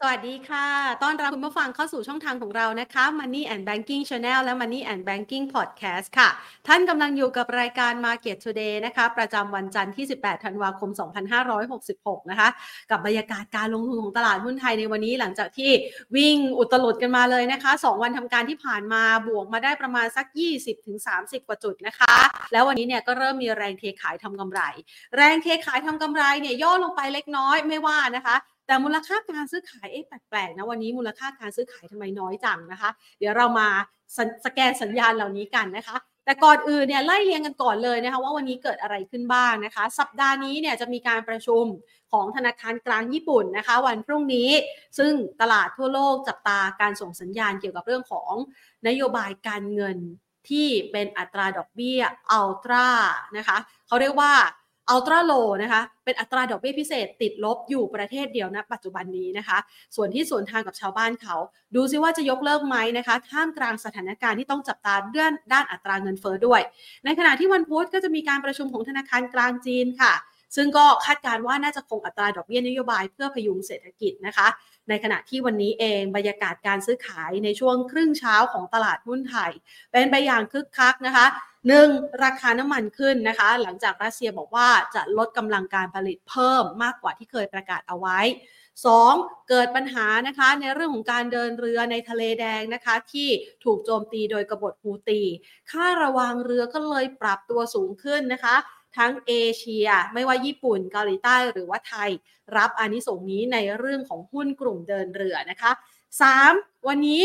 สวัสดีค่ะ ต้อนรับคุณผู้ฟังเข้าสู่ช่องทางของเรานะคะ Money and Banking Channel และ Money and Banking Podcast ค่ะ ท่านกำลังอยู่กับรายการ Market Today นะคะ ประจำวันจันทร์ที่ 18 ธันวาคม 2566 นะคะ กับบรรยากาศการลงทุนของตลาดหุ้นไทยในวันนี้หลังจากที่วิ่งอุตลุดกันมาเลยนะคะ 2 วันทำการที่ผ่านมาบวกมาได้ประมาณสัก 20-30 กว่าจุดนะคะ แล้ววันนี้เนี่ยก็เริ่มมีแรงเทขายทำกำไร แรงเทขายทำกำไรเนี่ยย่อลงไปเล็กน้อยไม่ว่านะคะ แต่มูลค่าการซื้อขายเอ๊ะแปลกๆนะวันนี้มูลค่าการซื้อขายทำไมน้อยจังนะคะ เดี๋ยวเรามาสสแกนสัญญาณเหล่านี้กันนะคะ แต่ก่อนอื่นเนี่ยไล่เรียงกันก่อนเลยนะคะว่าวันนี้เกิดอะไรขึ้นบ้างนะคะ สัปดาห์นี้เนี่ยจะมีการประชุมของธนาคารกลางญี่ปุ่นนะคะ วันพรุ่งนี้ซึ่งตลาดทั่วโลกจับตาการส่งสัญญาณเกี่ยวกับเรื่องของนโยบายการเงินที่เป็นอัตราดอกเบี้ยอัลตรานะคะเขาเรียกว่า อัลตราโลนะคะเป็นอัตราดอกเบี้ยพิเศษติดลบอยู่ประเทศเดียวนะปัจจุบันนี้นะคะ ส่วนที่ส่วนทางกับชาวบ้านเขา ดูซิว่าจะยกเลิกไหมนะคะ ท่ามกลางสถานการณ์ที่ต้องจับตาเรื่องด้านอัตราเงินเฟอ้อด้วย ในขณะที่วันพุธก็จะมีการประชุมของธนาคารกลางจีนค่ะ ซึ่งก็คาดการว่าน่าจะคงอัตราดอกเบี้ยนโยบายเพื่อพยุงเศรษฐกิจนะคะ ในขณะที่วันนี้เองบรรยากาศการซื้อขายในช่วงครึ่งเช้าของตลาดหุ้นไทย เป็นไปอย่างคึกคักนะคะ หนึ่งราคาน้ำมันขึ้นนะคะ หลังจากรัสเซียบอกว่าจะลดกำลังการผลิตเพิ่มมากกว่าที่เคยประกาศเอาไว้ 2. เกิดปัญหานะคะในเรื่องของการเดินเรือในทะเลแดงนะคะ ที่ถูกโจมตีโดยกบฏฮูตี ค่าระวางเรือก็เลยปรับตัวสูงขึ้นนะคะ ทั้งเอเชีย ไม่ว่าญี่ปุ่นเกาหลีใต้หรือว่าไทย รับอานิสงส์นี้ในเรื่องของหุ้นกลุ่มเดินเรือนะคะ 3. วันนี้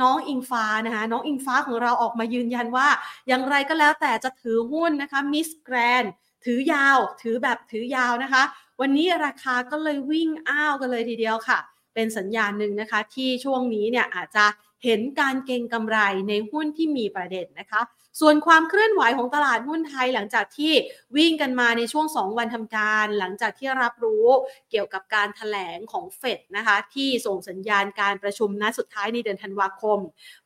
น้องอิงฟ้านะคะน้องอิงฟ้าของเราออกมายืนยันว่า อย่างไรก็แล้วแต่จะถือหุ้นนะคะมิสแกรนถือยาว ถือแบบถือยาวนะคะ วันนี้ราคาก็เลยวิ่งอ้าวกันเลยทีเดียวค่ะ เป็นสัญญาณหนึ่งนะคะ ที่ช่วงนี้เนี่ยอาจจะเห็นการเก็งกำไรในหุ้นที่มีประเด็นนะคะ ส่วนความเคลื่อนไหวของตลาดหุ้นไทยหลังจากที่วิ่งกันมาในช่วง 2 วันทำการ หลังจากที่รับรู้เกี่ยวกับการถแถลงของเฟดนะคะที่ส่งสัญญาณการประชุมนัดสุดท้ายในเดือนธันวาคม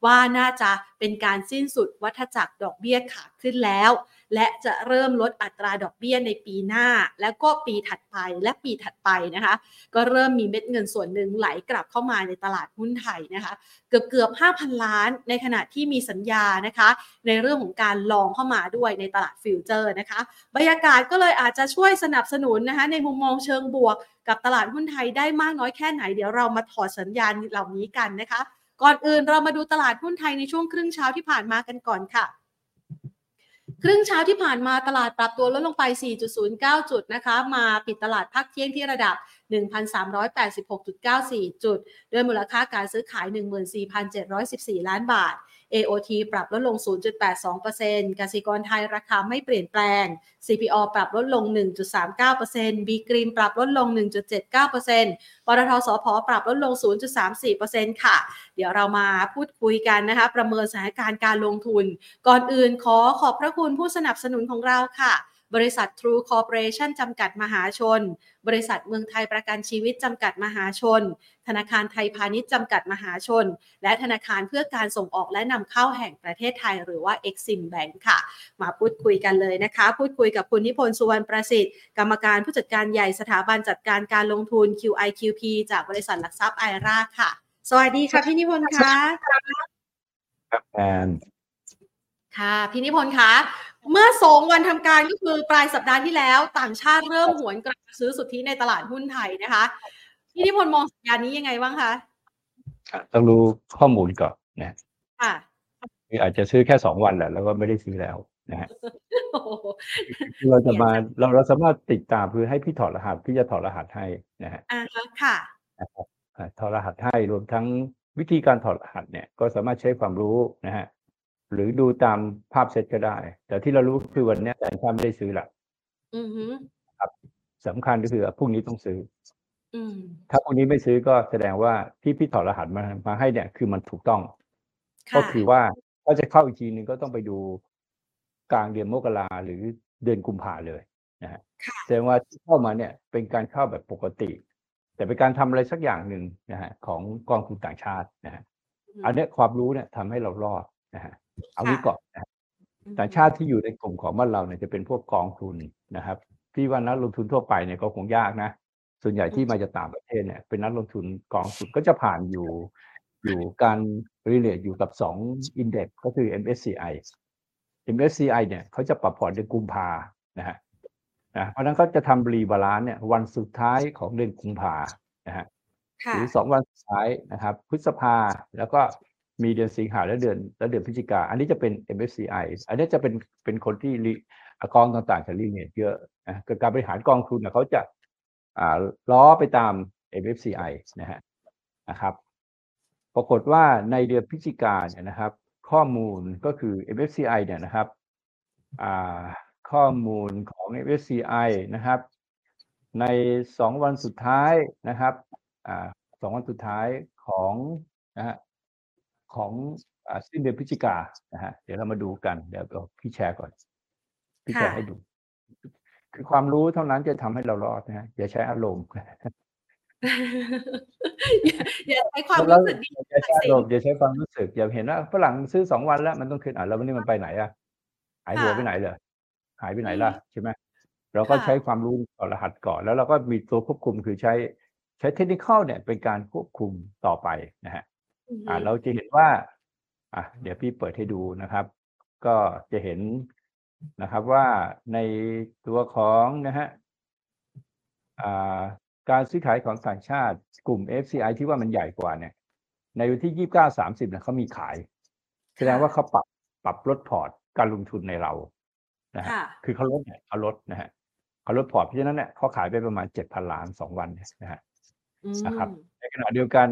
ว่าน่าจะเป็นการสิ้นสุดวัฏจักรดอกเบี้ยขาขึ้นแล้วและจะเริ่มลดอัตราดอกเบี้ยในปีหน้า แล้วก็ปีถัดไปและปีถัดไปนะคะ ก็เริ่มมีเม็ดเงินส่วนหนึ่งไหลกลับเข้ามาในตลาดหุ้นไทยนะคะ เกือบเกือบ5,000 ล้าน ในขณะที่มีสัญญานะคะ ในเรื่องของการลองเข้ามาด้วยในตลาดฟิวเจอร์นะคะบรรยากาศก็เลยอาจจะช่วยสนับสนุนนะคะในมุมมองเชิงบวกกับตลาดหุ้นไทยได้มากน้อยแค่ไหนเดี๋ยวเรามาถอดสัญญาณเหล่านี้กันนะคะ ก่อนอื่นเรามาดูตลาดหุ้นไทยในช่วงครึ่งเช้าที่ผ่านมากันก่อนค่ะ ครึ่งเช้าที่ผ่านมาตลาดปรับตัวลดลงไป 4.09 จุดนะคะ มาปิดตลาดพักเที่ยงที่ระดับ 1,386.94 จุด ด้วยมูลค่าการซื้อขาย 14,714 ล้านบาท AOT ปรับลดลง 0.82%กสิกรไทยราคาไม่เปลี่ยนแปลง CPO ปรับลดลง 1.39% B กรีมปรับลดลง 1.79%ปตทสพปรับลดลง 0.34%ค่ะ เดี๋ยวเรามาพูดคุยกันนะคะ ประเมินสถานการณ์การลงทุน ก่อนอื่นขอขอบพระคุณผู้สนับสนุนของเราค่ะ บริษัท True Corporation จำกัดมหาชน บริษัทเมืองไทยประกันชีวิตจำกัดมหาชน ธนาคารไทยพาณิชย์จำกัดมหาชน และธนาคารเพื่อการส่งออกและนำเข้าแห่งประเทศไทยหรือว่า Exim Bank ค่ะ มาพูดคุยกันเลยนะคะ พูดคุยกับคุณนิพนธ์สุวรรณประสิทธิ์กรรมการผู้จัดการใหญ่สถาบันจัดการการลงทุน QIQP จากบริษัทหลักทรัพย์ไอราค่ะ สวัสดีค่ะพี่นิพนธ์คะครับแอน ค่ะพี่นิพนธ์คะเมื่อสองวันทำการก็คือปลายสัปดาห์ที่แล้ว ต่างชาติเริ่มหวนกลับซื้อสุทธิในตลาดหุ้นไทยนะคะพี่นิพนธ์มองสัญญาณนี้ยังไงบ้างคะต้องรู้ข้อมูลก่อนนะค่ะคืออาจจะซื้อแค่สองวันแหละแล้วก็ไม่ได้ซื้อแล้วนะฮะเราจะมาเราเราสามารถติดตามคือให้พี่ถอดรหัสพี่จะถอดรหัสให้นะฮะอ่าค่ะถอดรหัสให้รวมทั้งวิธีการถอดรหัสเนี่ยก็สามารถใช้ความรู้นะฮะ หรือดูตามภาพเซตก็ได้ แต่ที่เรารู้คือวันนี้แต่ถ้าไม่ได้ซื้อละครับสำคัญก็คือพรุ่งนี้ต้องซื้อถ้าพรุ่งนี้ไม่ซื้อก็แสดงว่าที่พี่ถอดรหัสมามาให้เนี่ย คือมันถูกต้อง ก็คือว่าถ้าจะเข้าอีกทีหนึ่งก็ต้องไปดูกลางเดือนมกราหรือเดือนกุมภาเลยนะฮะแสดงว่าที่เข้ามาเนี่ย เป็นการเข้าแบบปกติ แต่เป็นการทำอะไรสักอย่างหนึ่งนะฮะของกองทุนต่างชาตินะฮะอันนี้ความรู้เนี่ยทำให้เรารอดนะฮะ เอาวิก่อนนะต่างชาติที่อยู่ในกลุ่มของบ้านเราเนี่ยจะเป็นพวกกองทุนนะครับพี่ว่านักลงทุนทั่วไปเนี่ยก็คงยากนะ ส่วนใหญ่ที่มาจากต่างประเทศเนี่ยเป็นนักลงทุนกองทุนก็จะผ่านอยู่อยู่การ relate อยู่กับสอง index ก็คือ MSCI MSCI เนี่ยเขาจะปรับ port เดือนกุมภานะฮะนะเพราะฉะนั้นก็จะทำ rebalance เนี่ยวันสุดท้ายของเดือนกุมภานะฮะค่ะหรือสองวันสุดท้ายนะครับ พฤษภาแล้วก็ มีเดือนสิงหาและเดือนและเดือนพฤศจิกา อันนี้จะเป็น MSCI อันนี้จะเป็นเป็นคนที่กองต่างๆจะรีเนตเยอะนะการบริหารกองทุนนะเขาจะอ่าล้อไปตาม MSCI นะฮะนะครับปรากฏว่าในเดือนพฤศจิกาเนี่ยนะครับ ข้อมูลก็คือ MSCI เนี่ยนะครับอ่าข้อมูลของ MSCI นะครับ ในสองวันสุดท้ายนะครับอ่าสองวันสุดท้ายของนะฮะ ของอ่าสิ้นเดือนพฤศจิกานะฮะเดี๋ยวเรามาดูกันเดี๋ยวเอาพี่แชร์ก่อน พี่แชร์ค่ะให้ดู คือความรู้เท่านั้นจะทำให้เรารอดนะฮะอย่าใช้อารมณ์อย่าอย่าใช้ความรู้สึกดีอย่าใช้อารมณ์อย่าใช้ความรู้สึก อย่าเห็นว่าฝรั่งซื้อสองวันแล้วมันต้องขึ้นอะแล้ววันนี้มันไปไหนอะหายหัวค่ะไปไหนเลยหายไปไหนอืมล่ะใช่ไหมเราก็ค่ะใช้ความรู้ต่อรหัสก่อน แล้วเราก็มีตัวควบคุมคือใช้ใช้เทคนิคเนี่ยเป็นการควบคุมต่อไปนะฮะ อือฮึอ่าเราจะเห็นว่า อะเดี๋ยวพี่เปิดให้ดูนะครับ ก็จะเห็นนะครับว่าในตัวของนะฮะอ่าการซื้อขายของต่างชาติกลุ่ม FCI ที่ว่ามันใหญ่กว่าเนี่ย ในวันที่ยี่สิบเก้าสามสิบเนี่ยเขามีขาย แสดงว่าเขาปรับปรับลดพอร์ตการลงทุนในเรานะฮะค่ะ คือเขาลดเนี่ยเขาลดนะฮะเขาลดพอร์ตเพราะฉะนั้นเนี่ยเขาขายไปประมาณเจ็ดพันล้านสองวันเนี่ยนะฮะอืมนะครับในขณะเดียวกัน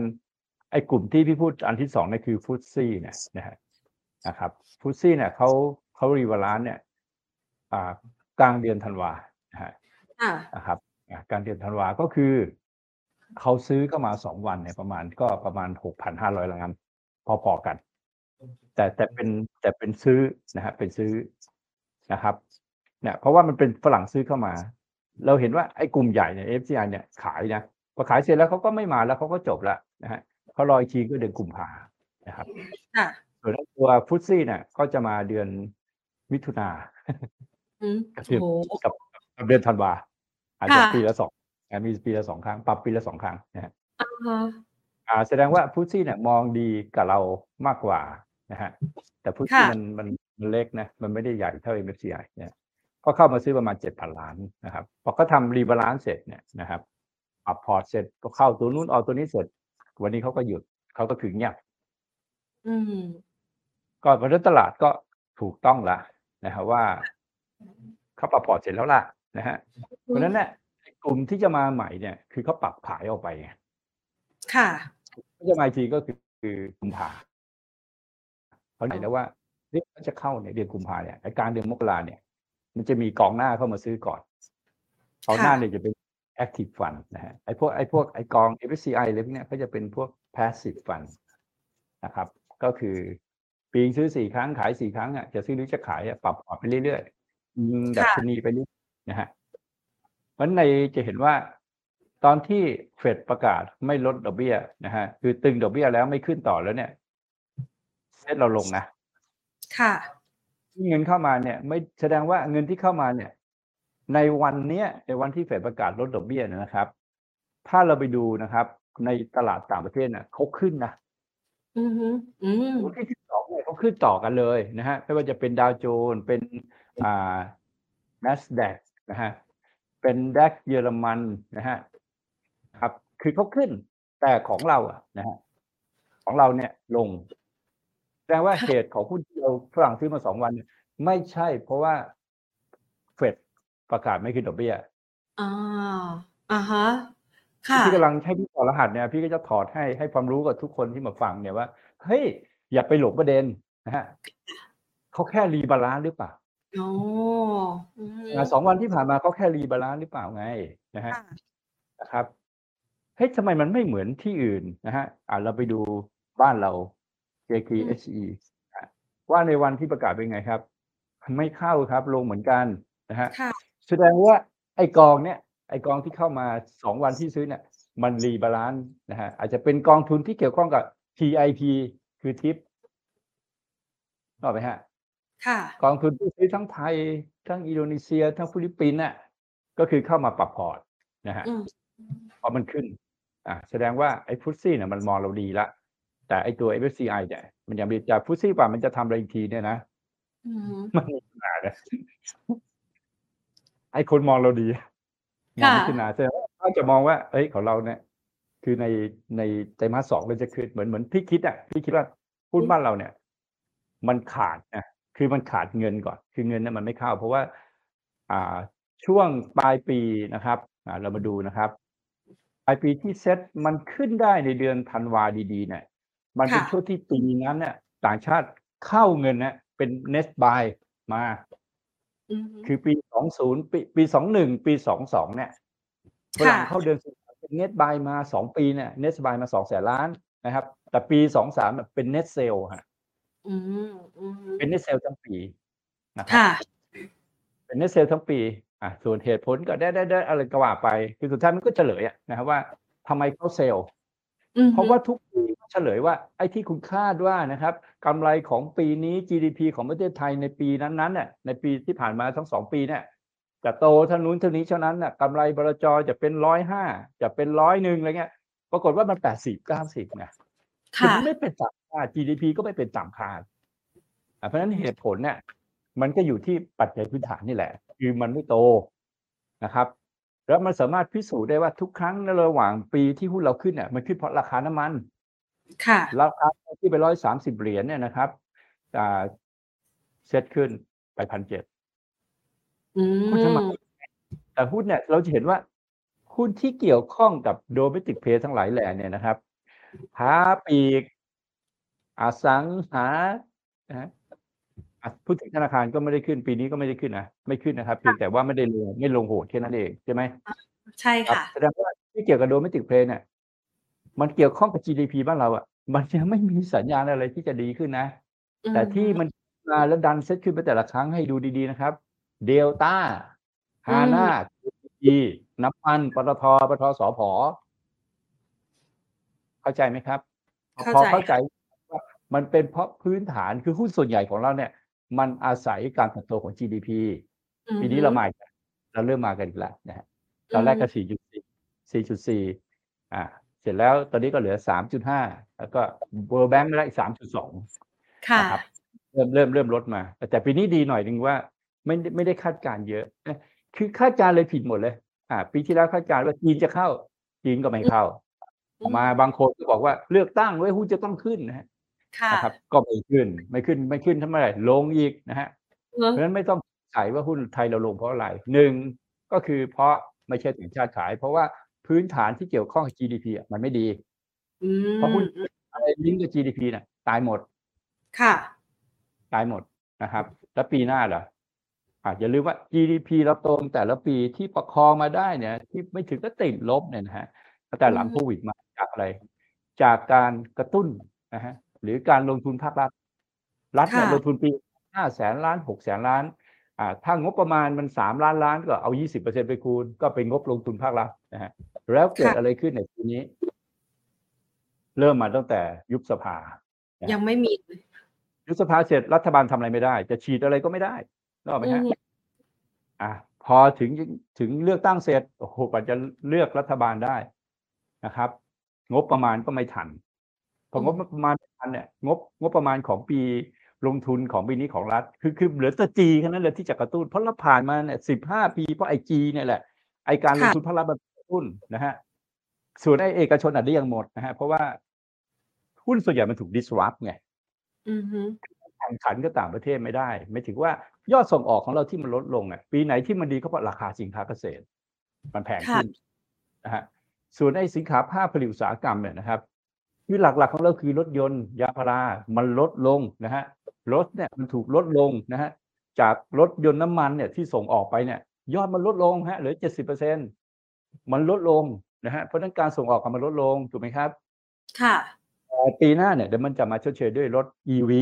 ไอ้กลุ่มที่พี่พูดอันที่สองเนี่ยคือ FTSE เนี่ยนะฮะนะครับ FTSE เนี่ยเขาเขา rebalance เนี่ยอ่ากลางเดือนธันวานะฮะค่ะนะครับอ่ากลางเดือนธันวาก็คือเขาซื้อเข้ามาสองวันเนี่ยประมาณก็ประมาณหกพันห้าร้อยล้านพอๆกัน แต่แต่เป็นแต่เป็นซื้อนะฮะเป็นซื้อนะครับเนี่ยเพราะว่ามันเป็นฝรั่งซื้อเข้ามา เราเห็นว่าไอ้กลุ่มใหญ่เนี่ย FCI เนี่ยขายนะพอขายเสร็จแล้วเขาก็ไม่มาแล้วเขาก็จบละนะฮะ เขารออีกทีก็เดือนกุมภานะครับค่ะส่วนตัวฟุตซี่เนี่ยก็จะมาเดือนมิถุนาอืมกับโอ้เดือนโหกับกับเดือนธันวาอาจจะค่ะปีละสองอ่ามีปีละสองครั้ง ปรับปีละสองครั้งนะฮะอ่าฮะอ่าแสดงว่า FTSE เนี่ยมองดีกับเรามากกว่านะฮะแต่ FTSE มันมันมันเล็กนะมันไม่ได้ใหญ่เท่า MSCI เนี่ยก็เข้ามาซื้อประมาณเจ็ดพันล้านนะครับพอเขาทำ rebalance เสร็จเนี่ยนะครับปรับพอร์ตเสร็จก็เข้าตัวนู้นเอาตัวนี้เสร็จ วันนี้เขาก็หยุดเขาก็ถึงเงียบอืมก็เพราะฉะนั้นตลาดก็ถูกต้องละนะครับว่าเขาปรับพอร์ตเสร็จแล้วล่ะนะฮะเพราะฉะนั้นเนี่ยกลุ่มที่จะมาใหม่เนี่ย คือเขาปรับขายออกไปไงค่ะก็จะมาอีกทีก็คือคือกุมภาเขาไหนแล้วว่าเฮ้ยเขาจะเข้าในเดือนกุมภาเนี่ยไอ้กลางเดือนมกราเนี่ย มันจะมีกองหน้าเข้ามาซื้อก่อนกองหน้าเนี่ยจะเป็น active fund นะฮะไอ้พวกไอ้พวกไอ้กอง FSCI อะไรพวกเนี้ยก็จะเป็นพวก passive fund นะครับ ก็คือปีนึงซื้อสี่ครั้งขายสี่ครั้งอะจะซื้อหรือจะขายอะปรับพอร์ตไปเรื่อยๆยิงดัชนีไปเรื่อยนะฮะเพราะฉะนั้นในจะเห็นว่าตอนที่เฟดประกาศไม่ลดดอกเบี้ยนะฮะคือตึงดอกเบี้ยแล้วไม่ขึ้นต่อแล้วเนี่ยเซ็ตเราลงนะ ค่ะ เงินเข้ามาเนี่ย ไม่แสดงว่าเงินที่เข้ามาเนี่ย ในวันเนี้ยในวันที่เฟดประกาศลดดอกเบี้ยเนยนะครับ ถ้าเราไปดูนะครับ ในตลาดต่างประเทศน่ะเขาขึ้นนะอือฮึอืมวันที่ที่สองเนี่ยเขาขึ้นต่อกันเลยนะฮะไม่ว่าจะเป็นดาวโจนส์เป็นอ่า NASDAQ นะฮะเป็นดัคเยอรมันนะฮะครับคือเขาขึ้น แต่ของเราอะนะฮะของเราเนี่ยลงแสดงว่าเหตุของหุ้นที่เราฝรั่งซื้อมาสองวันเนี่ยไม่ใช่เพราะว่าเฟด ประกาศไม่ขึ้นดอกเบี้ยอ่าอ่าฮะค่ะพี่กำลังให้พี่ถอดรหัสเนี่ยพี่ก็จะถอดให้ให้ความรู้กับทุกคนที่มาฟังเนี่ยว่าเฮ้ยอย่าไปหลงประเด็นนะฮะเขาแค่รีบาลานซ์หรือเปล่าโอ้อืมอ่าสองวันที่ผ่านมาเขาแค่ rebalance หรือเปล่าไงนะฮะค่ะนะครับเฮ้ยทำไมมันไม่เหมือนที่อื่นนะฮะอ่าเราไปดูบ้านเรา JKSE อะว่าในวันที่ประกาศเป็นไงครับไม่เข้าครับ ลงเหมือนกันนะฮะค่ะ แสดงว่าไอ้กองเนี่ยไอ้กองที่เข้ามาสองวันที่ซื้อเนี่ยมัน rebalance นะฮะอาจจะเป็นกองทุนที่เกี่ยวข้องกับ TIP คือทิป นึกออกไหมฮะค่ะ กองทุนที่ซื้อทั้งไทย ทั้งอินโดนีเซีย ทั้งฟิลิปปินส์น่ะก็คือเข้ามาปรับพอร์ตนะฮะอืมพอมันขึ้น อ่าแสดงว่าไอ้ FTSE เนี่ยมันมองเราดีละแต่ไอ้ตัว MSCI เนี่ยมันยังมีแต่ FTSE ป่ะมันจะทำอะไรอีกทีเนี่ยนะอืมมันมีปัญหานะ ไอ้คนมองเราดีมองค่ะพิจารณาแสดงว่าเขาจะมองว่า เอ้ยของเราเนี่ย คือในในไตรมาสสองเราจะขึ้นเหมือนเหมือนพี่คิดอะพี่คิดว่าหุ้นบ้านเราเนี่ย มันขาดนะคือมันขาดเงินก่อน คือเงินเนี่ยมันไม่เข้า เพราะว่า อ่าช่วงปลายปีนะครับ อ่า เรามาดูนะครับปลายปีที่เซ็ตมันขึ้นได้ในเดือนธันวาดีๆเนี่ยมันเป็นค่ะช่วงที่ปีนั้นเนี่ยต่างชาติเข้าเงินนะเป็น net buy มา อืมคือปี20ปีปี21ปี22เนี่ยฝรั่งค่ะเข้าเดือนสิงหาเป็น net buy มา2ปีเนี่ย net buy มา2แสนล้านนะครับ แต่ปี23เนี่ยเป็น net sale ฮะอืมอืมเป็น net sale ทั้งปีนะครับค่ะเป็น net sale ทั้งปีอะส่วนเหตุผลก็ได้ได้ได้อะไรก็ว่าไปคือสุดท้ายมันก็เฉลยอะนะครับว่าทำไมเขาเซลล์อืมเพราะว่าทุกปีก็ เฉลยว่าไอ้ที่คุณคาดว่านะครับกำไรของปีนี้ GDP ของประเทศไทยในปีนั้นๆเนี่ยในปีที่ผ่านมาทั้งสองปีเนี่ยจะโตเท่านู้นเท่านี้เท่านั้นน่ะกำไรบรจจะเป็นร้อยห้าจะเป็นร้อยหนึ่งอะไรเงี้ย ปรากฏว่ามันแปดสิบเก้าสิบนะคือค่ะมันไม่เป็นตามคาด GDP ก็ไม่เป็นตามคาดอะเพราะฉะนั้นเหตุผลเนี่ยมันก็อยู่ที่ปัจจัยพื้นฐานนี่แหละ คือมันไม่โตนะครับ แล้วมันสามารถพิสูจน์ได้ว่าทุกครั้งในระหว่างปีที่หุ้นเราขึ้นเนี่ยมันขึ้นเพราะราคาน้ำมัน ค่ะราคาที่ไปร้อยสามสิบเหรียญเนี่ยนะครับอ่าเซ็ตขึ้นไปพันเจ็ดอืหุ้นทั้งหมดมแต่หุ้นเนี่ยเราจะเห็นว่าหุ้นที่เกี่ยวข้องกับโดเมติกเพย์ทั้งหลายแหล่เนี่ยนะครับค้าปลีกอสังหานะฮะอะพูดถึงธนาคารก็ไม่ได้ขึ้นปีนี้ก็ไม่ได้ขึ้นนะไม่ขึ้นนะครับเพียงแต่ว่าไม่ได้ลงไม่ลงโหดแค่นั้นเองใช่ไหมใช่ครับค่ะแสดงว่าที่เกี่ยวกับ domestic play เนี่ย มันเกี่ยวข้องกับ GDP บ้านเราอะ มันยังไม่มีสัญญาณอะไรที่จะดีขึ้นนะ แต่ที่มันมาแล้วดันเซ็ตขึ้นไปแต่ละครั้งให้ดูดีๆนะครับ เดลต้าฮาน่าทีน้ำมันปตทปตทสผเข้าใจไหมครับเข้าพอใจเข้าใจว่ามันเป็นเพราะพื้นฐานคือหุ้นส่วนใหญ่ของเราเนี่ย มันอาศัยการเติบโตของ GDP อืมปีนี้เรามาอีกแล้วเราเริ่มมากันอีกแล้วนะฮะตอนแรกก็ 4.4 4.4 อ่า เสร็จแล้วตอนนี้ก็เหลือ 3.5 แล้วก็ World Bank ไม่ได้อีก 3.2ค่ะนะครับเริ่มเริ่มเริ่มลดมา แต่ปีนี้ดีหน่อยหนึ่งว่าไม่ได้ไม่ได้คาดการณ์เยอะเอ๊ะคือคาดการณ์เลยผิดหมดเลย อ่า ปีที่แล้วคาดการณ์ว่าจีนจะเข้า จีนก็ไม่เข้าอืมมาบางคนก็บอกว่าเลือกตั้งไว้หุ้นจะต้องขึ้นนะฮะค่ะนะครับ ก็ไม่ขึ้น ไม่ขึ้นไม่ขึ้นทำไมลงอีกนะฮะเนอะเพราะฉะนั้นไม่ต้องสงสัยว่าหุ้นไทยเราลงเพราะอะไรหนึ่งก็คือเพราะไม่ใช่ต่างชาติขาย เพราะว่า พื้นฐานที่เกี่ยวข้องกับ GDP อะมันไม่ดีอืมเพราะหุ้นอะไรลิงก์กับ GDP น่ะ ตายหมด ค่ะ ตายหมดนะครับ แล้วปีหน้าล่ะอาจจะลืมว่า GDP เราโตแต่ละปีที่ประคองมาได้เนี่ย ที่ไม่ถึงก็ติดลบเนี่ยนะฮะตั้งแต่หลังอืมโควิดมาจากอะไร จากการกระตุ้นนะฮะหรือการลงทุนภาครัฐ รัฐเนี่ยค่ะลงทุนปีห้าแสนล้านหกแสนล้าน อ่าถ้างบประมาณมันสามล้านล้านก็เอายี่สิบเปอร์เซ็นไปคูณ ก็เป็นงบลงทุนภาครัฐ นะฮะแล้วเกิดค่ะอะไรขึ้นในปีนี้ เริ่มมาตั้งแต่ยุบสภา ยังไม่มี ยุบสภาเสร็จรัฐบาลทำอะไรไม่ได้ จะฉีดอะไรก็ไม่ได้นกออกไหมฮะอืมอะพอถึงถึงเลือกตั้งเสร็จโอ้โหกว่าจะเลือกรัฐบาลได้นะครับ งบประมาณก็ไม่ทันพองบประมาณไม่ทันเนี่ยงบงบประมาณของปีลงทุนของปีนี้ของรัฐ คือคือเหลือแต่จีแค่นั้นเลยที่จะกระตุ้นเพราะเราผ่านมาเนี่ยสิบห้าปีเพราะไอจีเนี่ยแหละไอการลงทุนภาครัฐมัน กระตุ้นนะฮะส่วนไอเอกชนอาจจะยังหมดนะฮะเพราะว่าหุ้นส่วนใหญ่มันถูก disrupt ไงอือฮึแข่งขันกับต่างประเทศไม่ได้ ไม่ถึงว่ายอดส่งออกของเราที่มันลดลงอะปีไหนที่มันดีก็เพราะราคาสินค้าเกษตร มันแพงขึ้นนะฮะส่วนไอ้สินค้าภาคผลิตอุตสาหกรรมเนี่ยนะครับที่หลักๆของเราคือรถยนต์ยางพารา มันลดลงนะฮะรถเนี่ยมันถูกลดลงนะฮะจากรถยนต์น้ำมันเนี่ยที่ส่งออกไปเนี่ย ยอดมันลดลงฮะเหลือเจ็ดสิบเปอร์เซ็น มันลดลงนะฮะเพราะฉะนั้นการส่งออกมันลดลงถูกไหมครับ ค่ะแต่ปีหน้าเนี่ยเดี๋ยวมันจะมาชดเชยด้วยรถ EV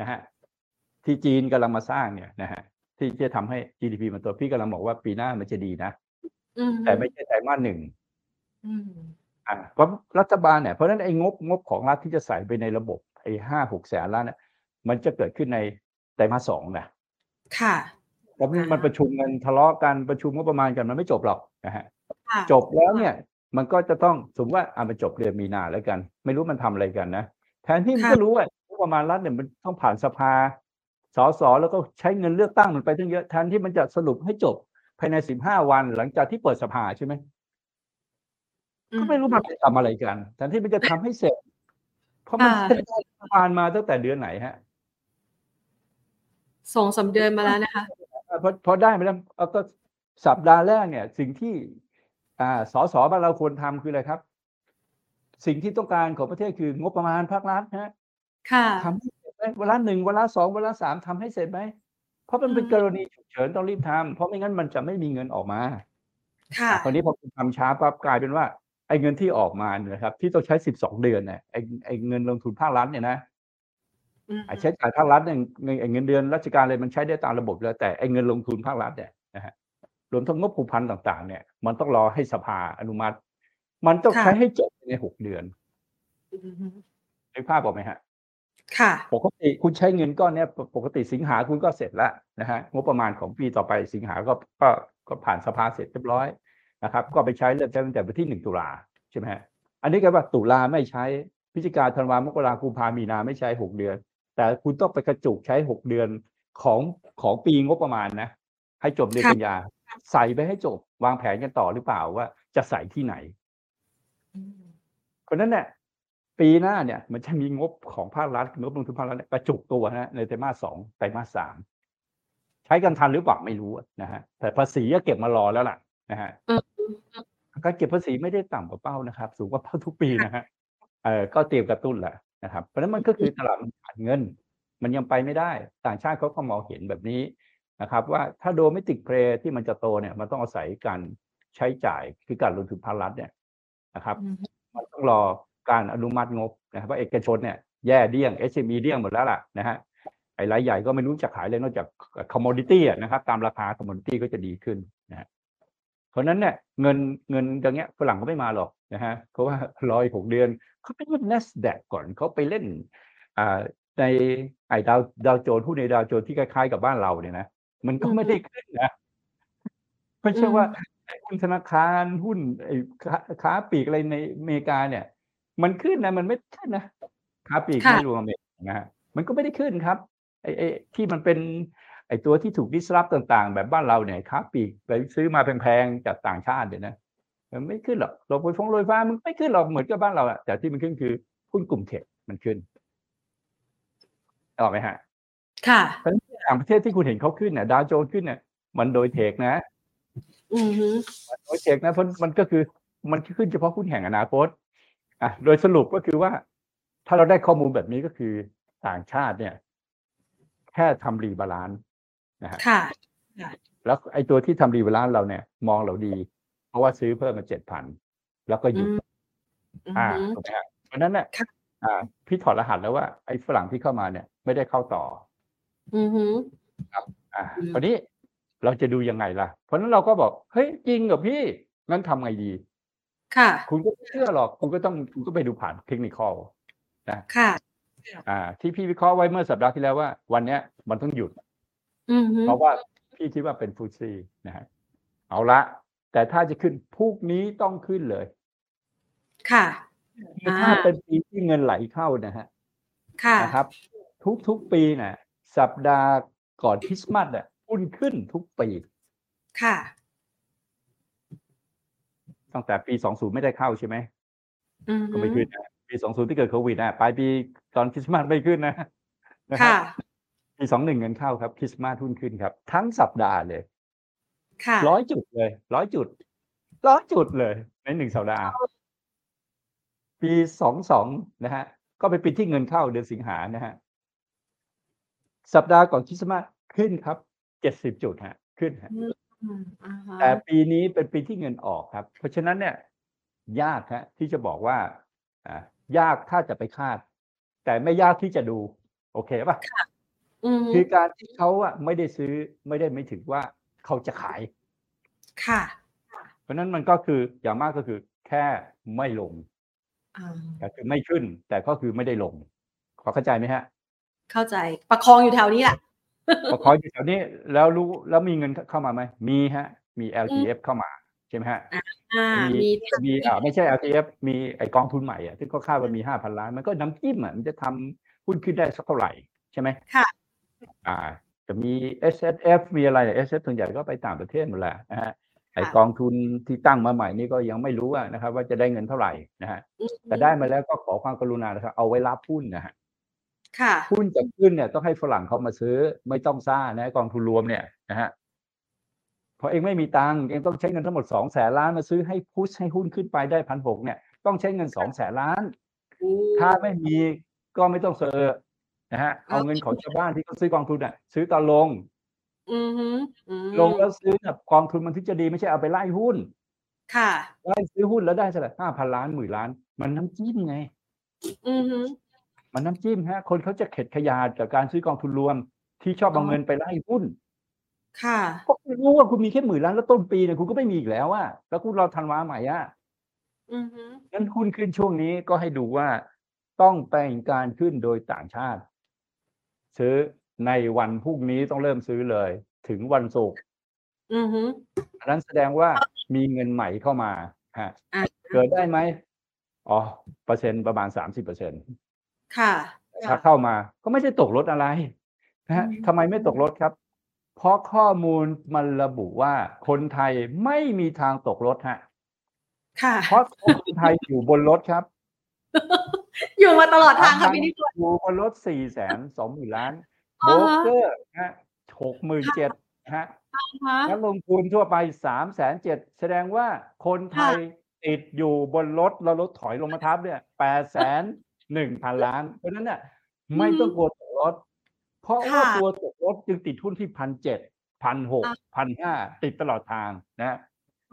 นะฮะที่จีนกำลังมาสร้างเนี่ยนะฮะที่จะทำให้ GDP มันโตพี่กำลังบอกว่าปีหน้ามันจะดีนะอืมแต่ไม่ใช่ไตรมาสหนึ่งอืมอ่าเพราะรัฐบาลเนี่ยเพราะฉะนั้นไอ้งบงบของรัฐที่จะใส่ไปในระบบไอ้ห้าหกแสนล้านเนี่ยมันจะเกิดขึ้นในไตรมาสสองนะค่ะเพราะมันอ่าฮะมันประชุมกันทะเลาะกันประชุมงบประมาณกันมันไม่จบหรอกนะฮะค่ะ จบแล้วเนี่ย มันก็จะต้องสมมติว่าอ่ามันจบเดือนมีนาแล้วกัน ไม่รู้มันทำอะไรกันนะแทนที่มันก็รู้ว่าประมาณรัฐเนี่ยมันต้องผ่านสภาสสแล้วก็ใช้เงินเลือกตั้งมันไปตั้งเยอะแทนที่มันจะสรุปให้จบภายในสิบห้าวันหลังจากที่เปิดสภาใช่ไหมก็ไม่รู้มันไปทำอะไรกันแทนที่มันจะทำให้เสร็จ เพราะมันได้ผ่านมาตั้งแต่เดือนไหนฮะสองสาเดือนมาแล้วนะคะพอพอได้มาแล้วก็สัปดาห์แรกเนี่ย สิ่งที่ อ่าสสบ้านเราควรทำคืออะไรครับ สิ่งที่ต้องการของประเทศคืองบประมาณภาครัฐฮะค่ะทำให้เสร็จไหมเวลาหนึ่งเวลาสองเวลาสามทำให้เสร็จไหมเพราะมันเป็นกรณีฉุกเฉินต้องรีบทำเพราะไม่งั้นมันจะไม่มีเงินออกมาค่ะตอนนี้พอคุณทำช้าปั๊บกลายเป็นว่าไอ้เงินที่ออกมาเนี่ยครับ ที่ต้องใช้สิบสองเดือนเนี่ยไอ้ไอ้เงินลงทุนภาครัฐเนี่ยนะไอ้ใช้จ่ายภาครัฐเนี่ยเงินเงินเดือนราชการเลยมันใช้ได้ตามระบบแล้วแต่ไอ้เงินลงทุนภาครัฐเนี่ยนะฮะ รวมทั้งงบผูกพันต่าง ๆ เนี่ย มันต้องรอให้สภาอนุมัติ มันต้องใช้ให้จบในหกเดือนนึกภาพออกไหมฮะ ค่ะ ปกติคุณใช้เงินก้อนนี้ปกติสิงหาคุณก็เสร็จแล้วนะฮะงบประมาณของปีต่อไปสิงหาก็ก็ก็ผ่านสภาเสร็จเรียบร้อยนะครับ ก็ไปใช้เริ่มใช้ตั้งแต่วันที่หนึ่งตุลาใช่ไหมฮะอันนี้ก็ว่าตุลาไม่ใช้พิจิกาธันวามกราคุมภามีนาไม่ใช้หกเดือน แต่คุณต้องไปกระจุกใช้หกเดือนของของปีงบประมาณนะ ให้จบเดือนกันยาใส่ไปให้จบ วางแผนกันต่อหรือเปล่าว่า จะใส่ที่ไหนคนนั้นเนี่ยปีหน้าเนี่ย มันจะมีงบของภาครัฐงบลงทุนภาครัฐกระจุกตัวนะในไตรมาสสองไตรมาสสามใช้กันทันหรือเปล่าไม่รู้นะฮะแต่ภาษีก็เก็บมารอแล้วล่ะนะฮะการเก็บภาษีไม่ได้ต่ำกว่าเป้านะครับ สูงกว่าเป้าทุกปีนะฮะเออก็เตรียมกระตุ้นแหละนะครับเพราะนั้นมันก็คือตลาดมันขาดเงิน มันยังไปไม่ได้ ต่างชาติเขาก็มองเห็นแบบนี้ นะครับว่าถ้าโดไม่ติดเพลที่มันจะโตเนี่ยมันต้องอาศัยการใช้จ่ายคือการลงทุนภาครัฐเนี่ยนะครับมันต้องรอการอนุมัติงบนะครับว่าเอกชนเนี่ยแย่เดี้ยง SME เดี้ยงหมดแล้วล่ะนะฮะไอ้รายใหญ่ก็ไม่รู้จะขายเลยนอกจาก commodity นะครับ ตามราคา commodity ก็จะดีขึ้นนะฮะเพราะนั้นเนี่ยเงินเงินอย่างเงี้ยฝรั่งก็ไม่มาหรอกนะฮะเพราะว่ารอบหกเดือนเขาไปเล่น NASDAQ ก่อนเขาไปเล่นอ่าในไอ้ Dow Dow Jones หุ้นใน Dow Jones ที่คล้ายๆกับบ้านเราเนี่ยนะ มันก็ไม่ได้ขึ้นนะไม่ใช่ว่าหุ้นธนาคารหุ้นไอ้ค้าปีกอะไรในอเมริกาเนี่ย มันขึ้นนะ มันไม่ขึ้นนะค้าปีกไม่รวมเองนะฮะมันก็ไม่ได้ขึ้นครับไอ้ไอ้ที่มันเป็น ไอ้ตัวที่ถูกดิสรับต่างๆ แบบบ้านเราเนี่ยค้าปีกไปซื้อมาแพงๆจากต่างชาติเนี่ยนะมันไม่ขึ้นหรอกโรงไฟฟ้าโรยฟ้ามันไม่ขึ้นหรอกเหมือนกับบ้านเราอะแต่ที่มันขึ้นคือหุ้นกลุ่มเทคมันขึ้นออกไหมฮะ ค่ะเพราะต่างประเทศที่คุณเห็นเขาขึ้นเนี่ยดาวโจนส์ขึ้นเนี่ยมันโดย tech นะอือฮึโดย tech นะเพราะมันก็คือมันขึ้นเฉพาะหุ้นแห่งอนาคตอะโดยสรุปก็คือว่า ถ้าเราได้ข้อมูลแบบนี้ก็คือต่างชาติเนี่ย แค่ทำ rebalance นะฮะค่ะ แล้วไอ้ตัวที่ทำ rebalance เราเนี่ย มองเราดี เพราะว่าซื้อเพิ่มมาเจ็ดพันแล้วก็หยุดอ่าถูกไหมฮะเพราะนั้นเนี่ยอ่าพี่ถอดรหัสแล้วว่าไอ้ฝรั่งที่เข้ามาเนี่ย ไม่ได้เข้าต่อ อือฮึครับ อ่าคราวนี้เราจะดูยังไงล่ะ เพราะนั้นเราก็บอก เฮ้ย จริงเหรอพี่งั้นทำไงดี ค่ะ คุณก็ไม่เชื่อหรอก คุณก็ต้องคุณก็ไปดูผ่านเทคนิคอลนะค่ะ อ่า ที่พี่วิเคราะห์ไว้เมื่อสัปดาห์ที่แล้วว่า วันเนี้ยมันต้องหยุดอืเพราะว่าพี่คิดว่าเป็นฟูซีนะฮะเอาละ แต่ถ้าจะขึ้นพรุ่งนี้ต้องขึ้นเลย ค่ะถ้าเป็นปีที่เงินไหลเข้านะฮะค่ะนะครับ ทุกทุกปีน่ะ สัปดาห์ก่อนคริสต์มาสอะหุ้นขึ้นทุกปีค่ะ ตั้งแต่ปีสองศูนย์ไม่ได้เข้าใช่ไหมก็ไม่ขึ้นนะปีสองศูนย์ที่เกิดโควิดนะปลายปีตอนคริสต์มาสไม่ขึ้นนะนะครับปีสองหนึ่งเงินเข้าครับคริสต์มาสทุนขึ้นครับ ทั้งสัปดาห์เลยค่ะร้อยจุดเลยร้อยจุดร้อยจุดเลย ในหนึ่งสัปดาห์ ปีสองสองนะฮะ ก็ไปปิดที่เงินเข้าเดือนสิงหานะฮะ สัปดาห์ก่อนคริสต์มาสขึ้นครับเจ็ดสิบจุดฮะขึ้นฮะแต่ปีนี้เป็นปีที่เงินออกครับ เพราะฉะนั้นเนี่ย ยากฮะที่จะบอกว่าอ่ายากถ้าจะไปคาด แต่ไม่ยากที่จะดู โอเคป่ะคือการที่เขาอะไม่ได้ซื้อไม่ได้ไม่ถึงว่าเขาจะขาย ค่ะ เพราะนั้นมันก็คืออย่างมากก็คือ แค่ไม่ลงก็คือไม่ขึ้น แต่ก็คือไม่ได้ลง ขอเข้าใจไหมฮะ เข้าใจประคองอยู่แถวนี้แหละพอคอยอยู่แถวนี้แล้วรู้แล้วมีเงินเข้ามาไหมมีฮะ มี LTF เข้ามาใช่ไหมฮะอ่ามีมีมีอ่าไม่ใช่ LTF มีไอกองทุนใหม่อะที่เขาคาดว่ามีห้าพันล้าน มันก็น้ำจิ้มอะมันจะทำหุ้นขึ้นได้สักเท่าไหร่ใช่ไหมค่ะอ่าจะมี S S F มีอะไร S S ส่วนใหญ่ก็ไปต่างประเทศหมดแหละนะฮะไอกองทุนที่ตั้งมาใหม่นี่ก็ยังไม่รู้อะนะครับ ว่าจะได้เงินเท่าไหร่นะฮะอืมแต่ได้มาแล้วก็ขอความกรุณานะครับเอาไว้รับหุ้นนะฮะค่ะ หุ้นจะขึ้นเนี่ยต้องให้ฝรั่งเขามาซื้อ ไม่ต้องซ่านะกองทุนรวมเนี่ยนะฮะเพราะเองไม่มีตังค์เองต้องใช้เงินทั้งหมดสองแสนล้านมาซื้อให้พุชให้หุ้นขึ้นไปได้พันหกเนี่ย ต้องใช้เงินสองแสนล้าน ถ้าไม่มีก็ไม่ต้องเซอร์นะฮะเอาเงินของชาวบ้านที่เขาซื้อกองทุนอะ ซื้อตอนลงอือฮึอืมลงแล้วซื้อกับกองทุนมันถึงจะดีไม่ใช่เอาไปไล่หุ้น ค่ะไล่ซื้อหุ้นแล้วได้เท่าไหร่ห้าพันล้านหมื่นล้าน มันน้ำจิ้มไง อือฮึ มันน้ำจิ้มฮะ คนเขาจะเข็ดขยาดกับการซื้อกองทุนรวม ที่ชอบเอาอ๋อเงินไปไล่หุ้น ค่ะก็คุณรู้ว่าคุณมีแค่หมื่นล้านแล้วต้นปีเนี่ยคุณก็ไม่มีอีกแล้วอะแล้วคุณรอธันวาใหม่อะอือฮึงั้นหุ้นขึ้นช่วงนี้ก็ให้ดูว่าต้องเป็นการขึ้นโดยต่างชาติ ซื้อในวันพรุ่งนี้ต้องเริ่มซื้อเลย ถึงวันศุกร์อือฮึอันนั้นแสดงว่ามีเงินใหม่เข้ามาฮะอ่าเกิดได้ไหมอ๋อเปอร์เซ็นต์ประมาณสามสิบเปอร์เซ็นต์ ค่ะถ้าเข้ามาก็ไม่ได้ตกลดอะไรนะฮะอืมทำไมไม่ตกลดครับ เพราะข้อมูลมันระบุว่าคนไทยไม่มีทางตกรถฮะค่ะเพราะคนไทยอยู่บนรถครับ อยู่มาตลอดทางค่ะพี่นิพนธ์อยู่บนรถสี่แสนสองหมื่นล้านโบอ่ารกฮะเกอร์นะฮะหกหมื่นเจ็ดฮะฮะนักลงทุนทั่วไปสามแสนเจ็ดแสดงว่าคนไทยติดอยู่บนรถแล้วรถถอยลงมาทับเนี่ยแปดแสน หนึ่งพันล้าน เพราะฉะนั้นเนี่ยไม่ต้องกลัวตกรถ เพราะว่าค่ะตัวตกรถจึงติดหุ้นที่พันเจ็ดพันหกอะพันห้าติดตลอดทางนะ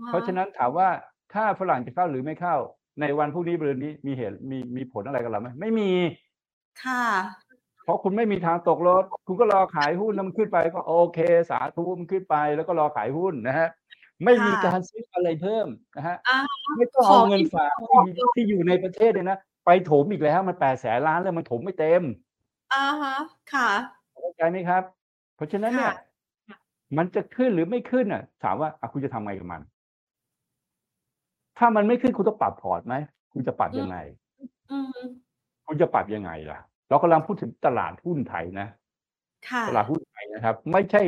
เพราะฉะนั้นถามว่าถ้าฝรั่งจะเข้าหรือไม่เข้า ในวันพรุ่งนี้เรือนนี้มีเหตุมีมีผลอะไรกับเราไหมไม่มีค่ะ เพราะคุณไม่มีทางตกรถ คุณก็รอขายหุ้นแล้วมันขึ้นไปก็โอเค สาธุมันขึ้นไปแล้วก็รอขายหุ้นนะฮะไม่มีค่ะการซื้ออะไรเพิ่มนะฮะอ่าไม่ต้องขอเอาเงินอีกฝากขอที่อีกที่อยู่ในประเทศเนี่ยนะ ไปถมอีกแล้วมันแปดแสนล้านแล้วมันถมไม่เต็มอ่าฮะค่ะเข้าใจไหมครับ เพราะฉะนั้นเนี่ยค่ะมันจะขึ้นหรือไม่ขึ้นอะ ถามว่าอะคุณจะทำไงกับมัน ถ้ามันไม่ขึ้นคุณต้องปรับพอร์ตไหมคุณจะปรับยังไงอือฮึคุณจะปรับยังไงล่ะ เรากำลังพูดถึงตลาดหุ้นไทยนะค่ะตลาดหุ้นไทยนะครับ ไม่ใช่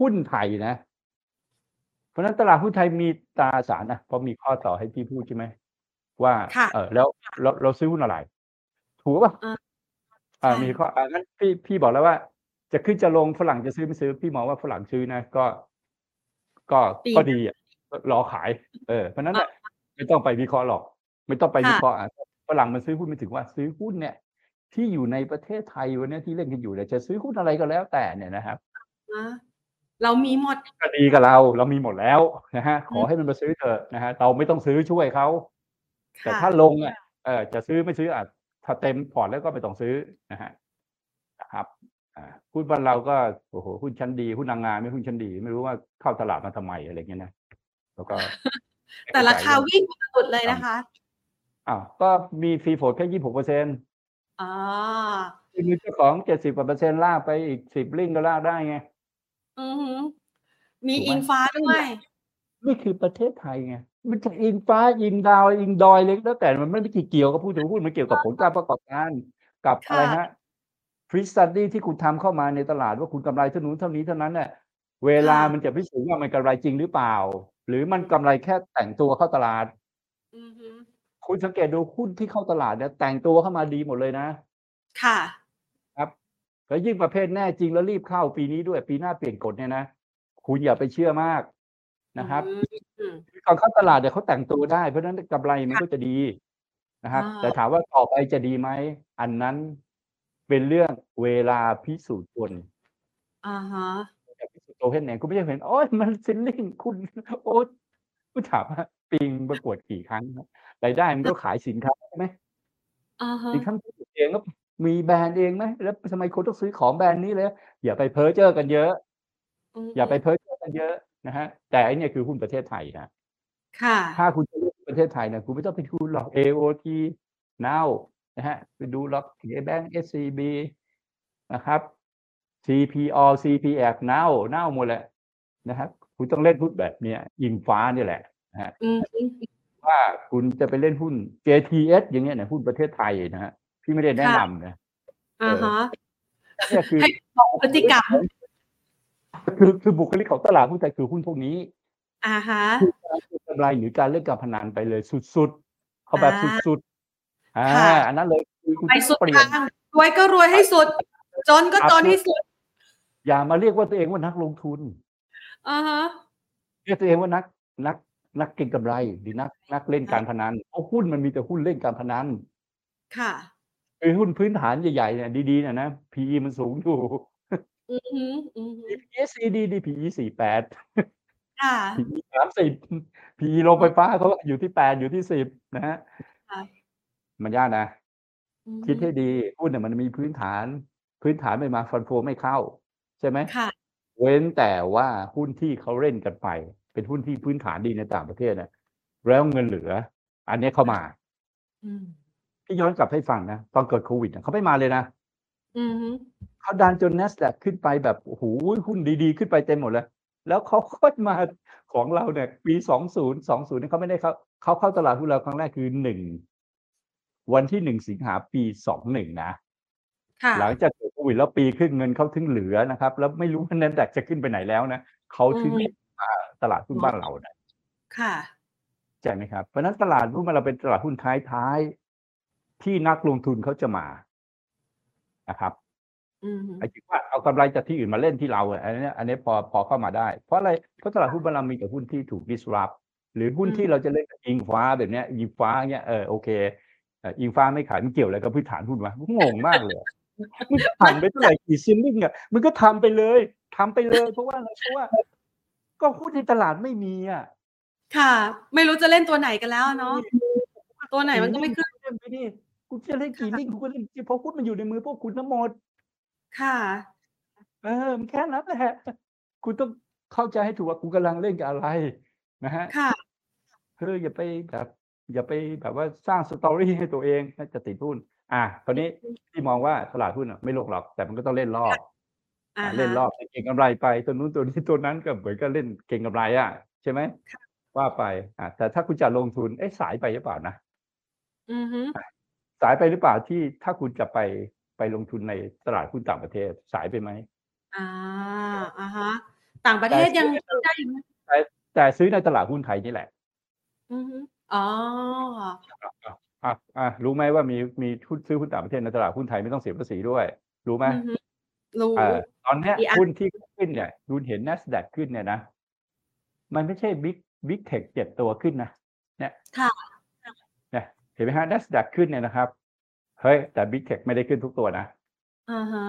หุ้นไทยนะ เพราะฉะนั้นตลาดหุ้นไทยมีตราสารนะเพราะมีข้อต่อให้พี่พูดใช่ไหม ว่าค่ะเออแล้วเราเราซื้อหุ้นอะไร ถูกป่ะอ่าอ่าใช่มีข้ออ่างั้นพี่พี่บอกแล้วว่า จะขึ้นจะลงฝรั่งจะซื้อไม่ซื้อ พี่มองว่าฝรั่งซื้อนะก็ ก็ดีก็ดีอะรอขาย เออ เพราะฉะนั้นเนี่ยไม่ต้องไปวิเคราะห์หรอก ไม่ต้องไปค่ะวิเคราะห์อะฝรั่งมันซื้อหุ้นไม่ถึงว่าซื้อหุ้นเนี่ย ที่อยู่ในประเทศไทยวันเนี้ยที่เล่นกันอยู่เนี่ยจะซื้อหุ้นอะไรก็แล้วแต่เนี่ยนะครับอ่าเรามีหมดก็ดีกับเรา เรามีหมดแล้วนะฮะขอให้มันมาซื้อเถอะนะฮะเราไม่ต้องซื้อช่วยเขา แต่ค่ะถ้าลงอะเออจะซื้อไม่ซื้ออะถ้าเต็มพอร์ตแล้วก็ไม่ต้องซื้อนะฮะนะครับอ่าหุ้นบ้านเราก็โอ้โหหุ้นชั้นดีหุ้นนางงามไม่หุ้นชั้นดี ไม่รู้ว่าเข้าตลาดมาทำไมอะไรเงี้ยนะแล้วก็ แต่ราคาไม่เข้ใจวิ่งสุดเลยนะคะอ้าวก็มี free float แค่ยี่หกเปอร์เซ็นต์อ๋อมีเจ้าของเจ็ดสิบกว่าเปอร์เซ็นต์ลากไปอีกสิบลิงก์ก็ลากได้ไง อือหือมีถูกไหมอิงฟ้าด้วย นี่คือประเทศไทยไงมันจะอิงฟ้าอิงดาวอิงดอยเล็กแล้วแต่มันไม่ได้เกี่ยวกับผู้ถือหุ้นมันเกี่ยวกับผลการประกอบการกับค่ะอะไรฮะฟรีสตัดดี้ที่คุณทำเข้ามาในตลาดว่าคุณกำไรเท่านู้นเท่านี้เท่านั้นเนี่ยเวลามันจะพิสูจน์ว่ามันกำไรจริงหรือเปล่า หรือมันกำไรแค่แต่งตัวเข้าตลาดอือหือคุณสังเกตดูหุ้นที่เข้าตลาดเนี่ยแต่งตัวเข้ามาดีหมดเลยนะ ค่ะ ครับแล้วยิ่งประเภทแน่จริงแล้วรีบเข้าปีนี้ด้วย ปีหน้าเปลี่ยนกฎเนี่ยนะคุณอย่าไปเชื่อมาก นะครับอืมก่อนเข้าตลาดเดี๋ยวเขาแต่งตัวได้ เพราะฉะนั้นกำไรมันก็จะดีนะครับอ่าแต่ถามว่าต่อไปจะดีไหมอันนั้นเป็นเรื่องเวลาพิสูจน์ตนอ่าฮะจะพิสูจน์ตัวเห็นไหนคุณไม่ใช่เห็นโอ้ยมันซิลลิ่งคุณโอ้ยคุณถามว่าปิงประกวดกี่ครั้งรายได้มันก็ขายสินค้าใช่ไหมอ่าฮะสินค้าตัวเองก็มีแบรนด์เองไหมแล้วทำไมคนต้องซื้อของแบรนด์นี้เลยอย่าไปเพ้อเจ้อกันเยอะมอย่าไปเพ้อเจ้อกันเยอะ นะฮะแต่อันนี้คือหุ้นประเทศไทยนะค่ะถ้าคุณจะเลือกประเทศไทยเนี่ยคุณไม่ต้องไปดูหรอก AOT Now นะฮะไปดูหรอก Bank SCB นะครับ CPO CPF Now Now หมดแหละนะครับคุณต้องเล่นหุ้นแบบเนี้ยยิงฟ้านี่แหละนะฮะอืมว่าคุณจะไปเล่นหุ้น JTS อย่างเงี้ยเนี่ยหุ้นประเทศไทยนะฮะพี่ไม่ได้แนะนำนะอ่าฮะเนี่ยคือให้บอกพฤติกรรม คือคือบุคลิกของตลาดหุ้นไทยคือหุ้นพวกนี้อ่าฮะคือการเก็งกำไรหรือการเล่นการพนันไปเลยสุดๆเขาแบบอ่าสุดๆอ่าค่ะอันนั้นเลยคือคุณไปสุดเปลี่ยทานงรวยก็รวยให้สุด จนก็จนให้สุด อย่ามาเรียกว่าตัวเองว่านักลงทุนอ่าฮะเรียกตัวเองว่านักนักนักเก็งกำไรหรือนักนักเล่นการพนันเพราะหุ้นมันมีแต่หุ้นเล่นการพนัน ค่ะคือหุ้นพื้นฐานใหญ่ๆเนี่ยดีๆเนี่ยนะ PE มันสูงอยู่ อือฮึอือฮึ PE ดีดี PE สี่แปด ค่ะ PE สามสิบ PE โรงไฟฟ้าเขาอยู่ที่แปดอยู่ที่สิบนะฮะค่ะ มันยากนะ อือฮึคิดให้ดีหุ้นเนี่ยมันมีพื้นฐาน พื้นฐานไม่มาฟันโฟไม่เข้า ใช่ไหม ค่ะ เว้นแต่ว่าหุ้นที่เขาเล่นกันไป เป็นหุ้นที่พื้นฐานดีในต่างประเทศนะแล้วเงินเหลือ อันเนี้ยเข้ามาอืม ที่ย้อนกลับให้ฟังนะ ตอนเกิดโควิดน่ะเขาไม่มาเลยนะอือฮึ เขาดันจน n นสแ a กขึ้นไปแบบโอ้โหหุ้นดีๆ ขึ้นไปเต็มหมดเลย แล้วเขาค่อยมาของเราเนี่ย ปีสองศูนย์สองศูนย์เขาไม่ได้เข้าเขาเข้าตลาดหุ้นเราครั้งแรกคือหนึ่งวันที่หนึ่งสิงหาปีสองหนึ่งนะค่ะหลังจากเกิดโควิดแล้วปีครึ่งเงินเขาถึงเหลือนะครับ แล้วไม่รู้ว่า n นสแ a กจะขึ้นไปไหนแล้วนะเขาถึงอืมมาตลาดหุ้นบ้านเรานะค่ะใช่ไหมครับเพราะฉะนั้นตลาดหุ้นบ้านเราเป็นตลาดหุ้นท้ายๆที่นักลงทุนเขาจะมา นะครับอือฮึไอ้ที่ว่าเอากำไรจากที่อื่นมาเล่นที่เราอะอันเนี้ยอันนี้พอพอเข้ามาได้ เพราะอะไรเพราะตลาดหุ้นบ้านเรามีแต่หุ้นที่ถูก disrupt หรือหุ้นที่เราจะเล่นกับอิงฟ้าแบบเนี้ยอิงฟ้าเนี้ยเออโอเคเอ่ออิงฟ้าไม่ขายมันเกี่ยวอะไรกับพื้นฐานหุ้นวะงงมากเลยมึงผ่านไปเท่าไหร่กี่ซิลลิ่งอะมึงก็ทำไปเลยทำไปเลยเพราะว่าอะไรเพราะว่า ก็หุ้นในตลาดไม่มีอะค่ะ ไม่รู้จะเล่นตัวไหนกันแล้วเนาะตัวไหนมันก็ไม่ขึ้นเล่นไปดิ กูจะเล่นกี่ลิงกูก็เล่นสิเพราะหุ้นมันอยู่ในมือพวกคุณทั้งหมด ค่ะ เออมันแค่นั้นแหละ คุณต้องเข้าใจให้ถูกว่าคุณกำลังเล่นกับอะไรนะฮะ ค่ะเอออย่าไปแบบ อย่าไปแบบว่าสร้างสตอรี่ให้ตัวเองน่าจะติดหุ้น อะตอนนี้ที่มองว่าตลาดหุ้นอะไม่ลงหรอก แต่มันก็ต้องเล่นรอบอ่าอะฮะเล่นรอบเก่งกำไรไปตัวนู้นตัวนี้ตัวนั้นก็เหมือนกับเล่นเก่งกำไรอะใช่ไหมว่าไปอะแต่ถ้าคุณจะลงทุนเอ๊ะสายไปหรือเปล่านะอือฮึ สายไปหรือเปล่าที่ถ้าคุณจะไปไปลงทุนในตลาดหุ้นต่างประเทศสายไปไหมอ่าอ่าฮะต่างประเทศยังได้อยู่ไหมแต่แต่ซื้อในตลาดหุ้นไทยนี่แหละอือฮึอ๋ออะอะอะรู้ไหมว่ามีมีหุ้นซื้อหุ้นต่างประเทศในตลาดหุ้นไทยไม่ต้องเสียภาษีด้วย รู้ไหมอือฮึรู้เออตอนเนี้ยอีกอันหุ้นที่ขึ้นเนี่ยคุณเห็น NASDAQ ขึ้นเนี่ยนะ มันไม่ใช่ big big tech เจ็ดตัวขึ้นนะเนี่ยค่ะ เนี่ยเห็นไหมฮะ NASDAQ ขึ้นเนี่ยนะครับเฮ้ยแต่ big tech ไม่ได้ขึ้นทุกตัวนะอ่าฮะ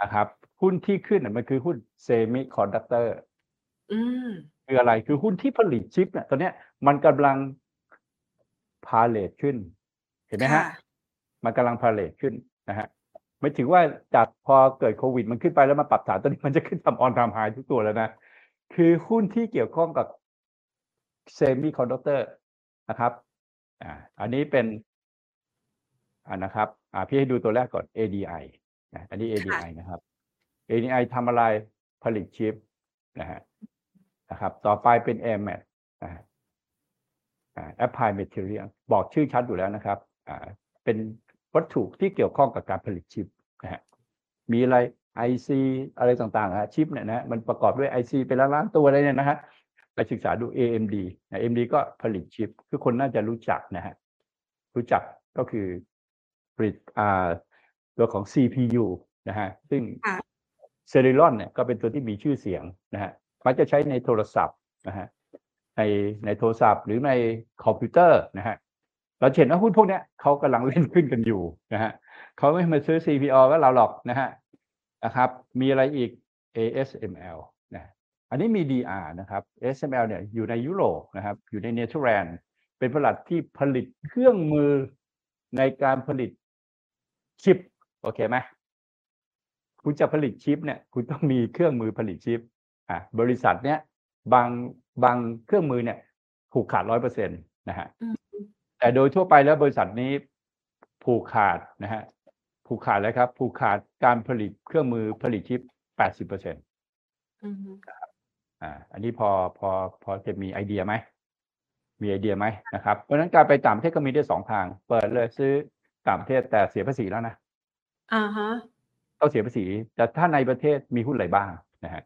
นะครับหุ้นที่ขึ้นน่ะมันคือหุ้น semiconductor อืมคืออะไรคือหุ้นที่ผลิตชิปเนี่ยตอนเนี้ยมันกำลังพาเหรดขึ้น เห็นไหมฮะค่ะมันกำลังพาเหรดขึ้นนะฮะหมายถึงว่าจากพอเกิดโควิด มันขึ้นไปแล้วมาปรับฐานตอนนี้มันจะขึ้นทำ all time high ทุกตัวแล้วนะ คือหุ้นที่เกี่ยวข้องกับ semiconductor นะครับ อ่าอันนี้เป็นอ่านะครับอ่าพี่ให้ดูตัวแรกก่อน ADI นะอันนี้ ADI นะครับ ADI ทำอะไรผลิตชิปนะฮะนะครับ ต่อไปเป็น AMAT นะฮะอ่า Applied Material บอกชื่อชัดอยู่แล้วนะครับอ่าเป็นวัตถุที่เกี่ยวข้องกับการผลิตชิปนะฮะมีอะไร IC อะไรต่างๆฮะชิปเนี่ยนะฮะมันประกอบด้วย IC เป็นล้านๆตัวเลยเนี่ยนะฮะ ไปศึกษาดู AMD นะ AMD ก็ผลิตชิป คือคนน่าจะรู้จักนะฮะ รู้จักก็คือผลิตอ่าตัวของ CPU นะฮะ ซึ่งค่ะเซริลอนเนี่ยก็เป็นตัวที่มีชื่อเสียงนะฮะ มันจะใช้ในโทรศัพท์นะฮะ ในในโทรศัพท์หรือในคอมพิวเตอร์นะฮะ เราเห็นว่าหุ้นพวกเนี้ยเขากำลังเล่นขึ้นกันอยู่นะฮะเขาไม่มาซื้อ CPO ก็เราหรอกนะฮะนะครับ มีอะไรอีก ASML นะ อันนี้มี DR นะครับ ASML เนี่ยอยู่ในยุโรปนะครับ อยู่ในเนเธอร์แลนด์เป็นบริษัทที่ผลิตเครื่องมือในการผลิตชิป โอเคไหมคุณจะผลิตชิปเนี่ย คุณต้องมีเครื่องมือผลิตชิป อะบริษัทเนี้ยบางบางเครื่องมือเนี่ย ผูกขาดร้อยเปอร์เซ็นต์นะฮะอืมแต่โดยทั่วไปแล้วบริษัทนี้ผูกขาดนะฮะผูกขาดแล้วครับ ผูกขาดการผลิตเครื่องมือผลิตชิปแปดสิบเปอร์เซ็นต์ อือฮึอ่า อันนี้พอพอพอจะมีไอเดียไหม มีไอเดียไหมนะครับ เพราะฉะนั้นการไปต่างประเทศก็มีได้สองทาง เปิดเลยซื้อต่างประเทศแต่เสียภาษีแล้วนะ อ่าฮะต้องเสียภาษี แต่ถ้าในประเทศมีหุ้นอะไรบ้างนะฮะ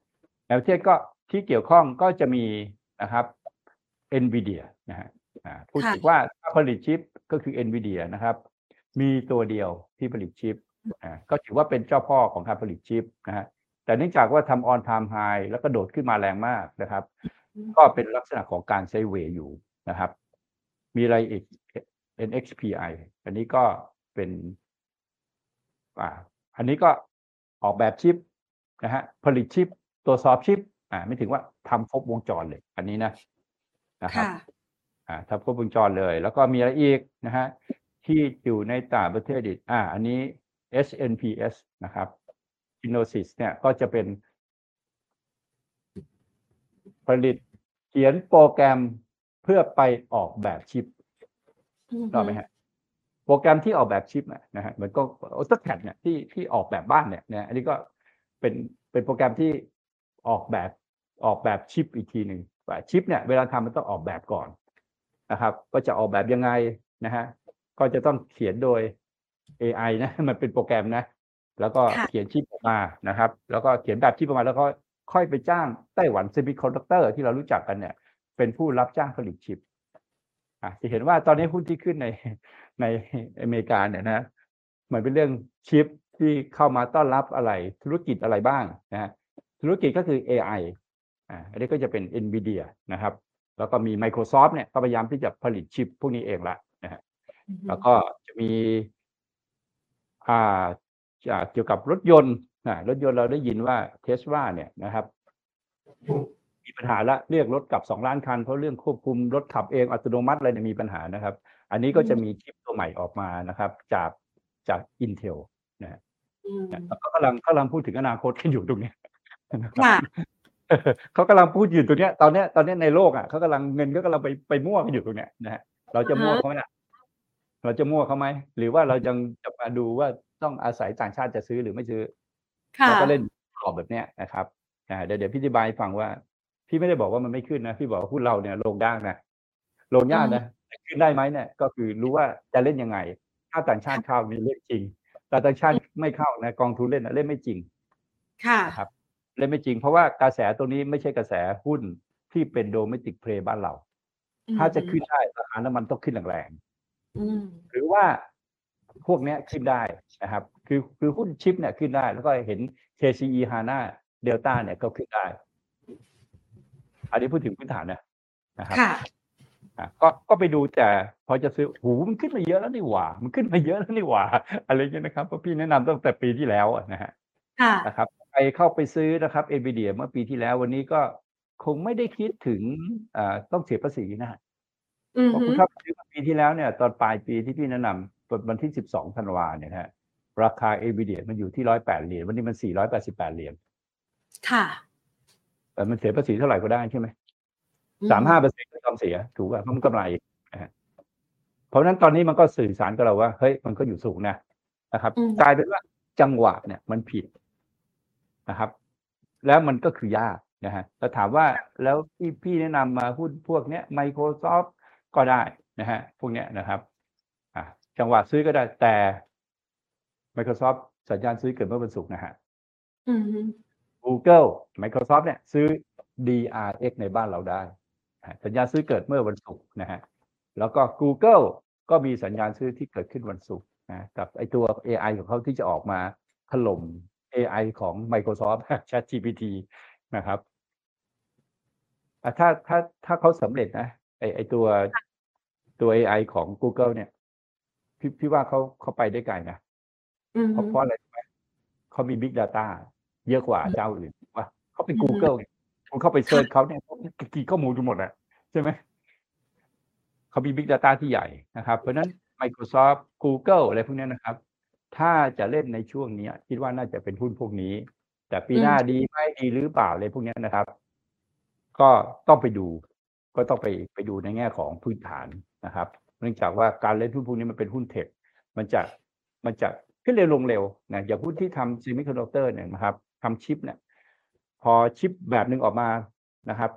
ในประเทศก็ที่เกี่ยวข้องก็จะมีนะครับ NVIDIA นะฮะอ่าพูดถึงว่าถ้าผลิตชิปก็คือ NVIDIA นะครับ มีตัวเดียวที่ผลิตชิปอ่าก็ถือว่าเป็นเจ้าพ่อของการผลิตชิปนะฮะ แต่เนื่องจากว่าทำ on time high แล้วก็โดดขึ้นมาแรงมากนะครับ ก็เป็นลักษณะของการไซด์เวย์อยู่นะครับ มีอะไรอีก NXPI อันนี้ก็เป็นอ่าอันนี้ก็ออกแบบชิปนะฮะผลิตชิปตรวจสอบชิปอ่าไม่ถึงว่าทำครบวงจรเลย อันนี้นะนะครับค่ะอ่าทำครบวงจรเลย แล้วก็มีอะไรอีกนะฮะที่อยู่ในต่างประเทศอีกอ่า อันนี้ SNPS นะครับ Innosis เนี่ยก็จะเป็น ผลิตเขียนโปรแกรมเพื่อไปออกแบบชิปอือถูกไหมฮะโปรแกรมที่ออกแบบชิปอะนะฮะเหมือนก็ AutoCAD เนี่ยที่ที่ออกแบบบ้านเนี่ยนะอันนี้ก็เป็นเป็นโปรแกรมที่ออกแบบออกแบบชิปอีกทีหนึ่งว่าชิปเนี่ยเวลาทำมันต้องออกแบบก่อนนะครับ ก็จะออกแบบยังไงนะฮะก็จะต้องเขียนโดย AI นะมันเป็นโปรแกรมนะ แล้วก็ค่ะเขียนชิปออกมานะครับ แล้วก็เขียนแบบชิปออกมาแล้วก็ค่อยไปจ้าง Taiwan Semiconductor ที่เรารู้จักกันเนี่ย เป็นผู้รับจ้างผลิตชิปอะจะเห็นว่าตอนนี้หุ้นที่ขึ้นในในอเมริกาเนี่ยนะเหมือนเป็นเรื่องชิปที่เข้ามาต้อนรับอะไรธุรกิจอะไรบ้างนะฮะธุรกิจก็คือ AI อ่าอันนี้ก็จะเป็น NVIDIA นะครับ แล้วก็มี Microsoft เนี่ยก็พยายามที่จะผลิตชิปพวกนี้เองละนะฮะอือฮึแล้วก็จะมีอ่า จากเกี่ยวกับรถยนต์นะรถยนต์เราได้ยินว่าเทสลาเนี่ยนะครับ มีปัญหาละเรียกรถกลับสองล้านคัน เพราะเรื่องควบคุมรถขับเองอัตโนมัติอะไรเนี่ยมีปัญหานะครับ อันนี้ก็จะมีชิปตัวใหม่ออกมานะครับ จากจาก Intel นะฮะอืมแล้วก็กำลังกำลังพูดถึงอนาคตกันอยู่ตรงเนี้ยนะครับค่ะเขากำลังพูดอยู่ตรงเนี้ยตอนเนี้ยตอนเนี้ยในโลกอะเขากำลังเงินก็กำลังไปไปมั่วกันอยู่ตรงเนี้ยนะฮะเราจะมั่วอ่าฮะเขาไหมล่ะเราจะมั่วเขาไหมหรือว่าเรายังจะมาดูว่า ต้องอาศัยต่างชาติจะซื้อหรือไม่ซื้อค่ะเราก็เล่นกรอบแบบเนี้ยนะครับอ่าเดี๋ยวเดี๋ยวพี่อธิบายให้ฟังว่า พี่ไม่ได้บอกว่ามันไม่ขึ้นนะ พี่บอกว่าหุ้นเราเนี่ยลงยากนะลงยากนะแต่ขึ้นได้ไหมเนี่ย ก็คือรู้ว่าจะเล่นยังไง ถ้าต่างชาติเข้านี่เล่นจริง แต่ต่างชาติไม่เข้านะกองทุนเล่นนะเล่นไม่จริง ค่ะนะครับ เล่นไม่จริง เพราะว่ากระแสตรงนี้ไม่ใช่กระแสหุ้นที่เป็นโดเมติกเพลย์บ้านเรา ถ้าจะขึ้นได้ราคาน้ำมันต้องขึ้นแรงอืมๆหรือว่า พวกเนี้ยขึ้นได้นะครับ คือคือหุ้นชิปเนี่ยขึ้นได้ แล้วก็เห็น KCE HANA Delta เนี่ยก็ขึ้นได้ อันนี้พูดถึงพื้นฐานนะนะครับค่ะอะก็ก็ไปดูแต่พอจะซื้อหูมันขึ้นมาเยอะแล้วนี่หว่า มันขึ้นมาเยอะแล้วนี่หว่า อะไรเงี้ยนะครับเพราะพี่แนะนำตั้งแต่ปีที่แล้วอะนะฮะค่ะนะครับไปเข้าไปซื้อนะครับ NVIDIA เมื่อปีที่แล้ววันนี้ก็คงไม่ได้คิดถึงอ่าต้องเสียภาษีนะฮะอือเพราะฮึคุณเข้าไปซื้อเมื่อปีที่แล้วเนี่ย ตอนปลายปีที่พี่แนะนำ วันที่ 12ธันวาเนี่ยนะฮะราคา NVIDIA มันอยู่ที่108เหรียญวันนี้มัน488เหรียญค่ะแต่มันเสียภาษีเท่าไหร่ก็ได้ใช่ไหไหมอืสามห้าเปอร์เซ็นต์ก็ยอมเสียถูกป่ะเพราะมันกำไรนะฮะเพราะฉะนั้นตอนนี้มันก็สื่อสารกับเราว่าเฮ้ยมันก็อยู่สูงนะนะครับอืมกลายเป็นว่าจังหวะเนี่ยมันผิดนะครับ แล้วมันก็คือยากนะฮะแต่ถามว่าแล้วที่พี่แนะนำมาหุ้นพวกเนี้ย Microsoft ก็ได้นะฮะพวกเนี้ยนะครับอะ จังหวะซื้อก็ได้แต่ Microsoft สัญญาณซื้อเกิดเมื่อวันศุกร์นะฮะอือฮึ Google Microsoft เนี่ยซื้อ DRX ในบ้านเราได้นะฮะสัญญาณซื้อเกิดเมื่อวันศุกร์นะฮะ แล้วก็ Google ก็มีสัญญาณซื้อที่เกิดขึ้นวันศุกร์นะกับไอตัว AI ของเขาที่จะออกมาถล่ม AI ของ Microsoft ChatGPT นะครับอะถ้าถ้าถ้าเขาสำเร็จนะไอไอตัวตัว AI ของ Google เนี่ย พี่พี่ว่าเขาเขาไปได้ไกลนะอือเพฮึราะเพราะอะไรรู้ไหมเขามี Big Data เยอะกว่าเจ้าอื่นว่าเขาเป็นอืม Google ไงคุณเข้าไปเซิร์ชเขาเนี่ยเขากี่ข้อมูลดูหมดอะใช่ไหมเขามี Big Data ที่ใหญ่นะครับ เพราะฉะนั้น Microsoft Google อะไรพวกเนี้ยนะครับ ถ้าจะเล่นในช่วงเนี้ยคิดว่าน่าจะเป็นหุ้นพวกนี้ แต่ปีหน้าดีไหมดีหรือเปล่าอะไรพวกเนี้ยนะครับ ก็ต้องไปดู ก็ต้องไปไปดูในแง่ของพื้นฐานนะครับ เนื่องจากว่าการเล่นหุ้นพวกนี้มันเป็นหุ้น tech มันจะมันจะขึ้นเร็วลงเร็วนะอย่างหุ้นที่ทำ semiconductor เนี่ยนะครับทำชิปเนี่ยพอชิปแบบหนึ่งออกมานะครับ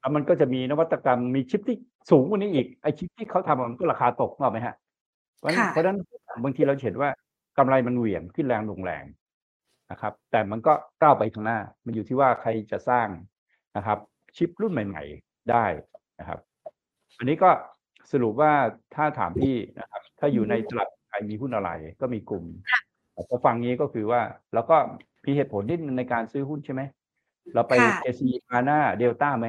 แล้วมันก็จะมีนวัตกรรมมีชิปที่สูงกว่านี้อีกไอ้ชิปที่เขาทำมันก็ราคาตกเนกไหมฮะเพราะฉะนั้นเพราะฉะนั้นบางทีเราเห็นว่ากำไรมันเหวี่ยงขึ้นแรงลงแรงนะครับ แต่มันก็ก้าวไปข้างหน้า มันอยู่ที่ว่าใครจะสร้างนะครับ ชิปรุ่นใหม่ ๆ ได้นะครับ อันนี้ก็ สรุปว่าถ้าถามพี่นะครับ ถ้าอยู่ในตลาดไทยมีหุ้นอะไรก็มีกลุ่มแต่พอฟังนี้ก็คือว่าเราก็มีเหตุผลนิดในการซื้อหุ้นใช่ไหมเราไปเอซีอาน่าเดลต้าไหม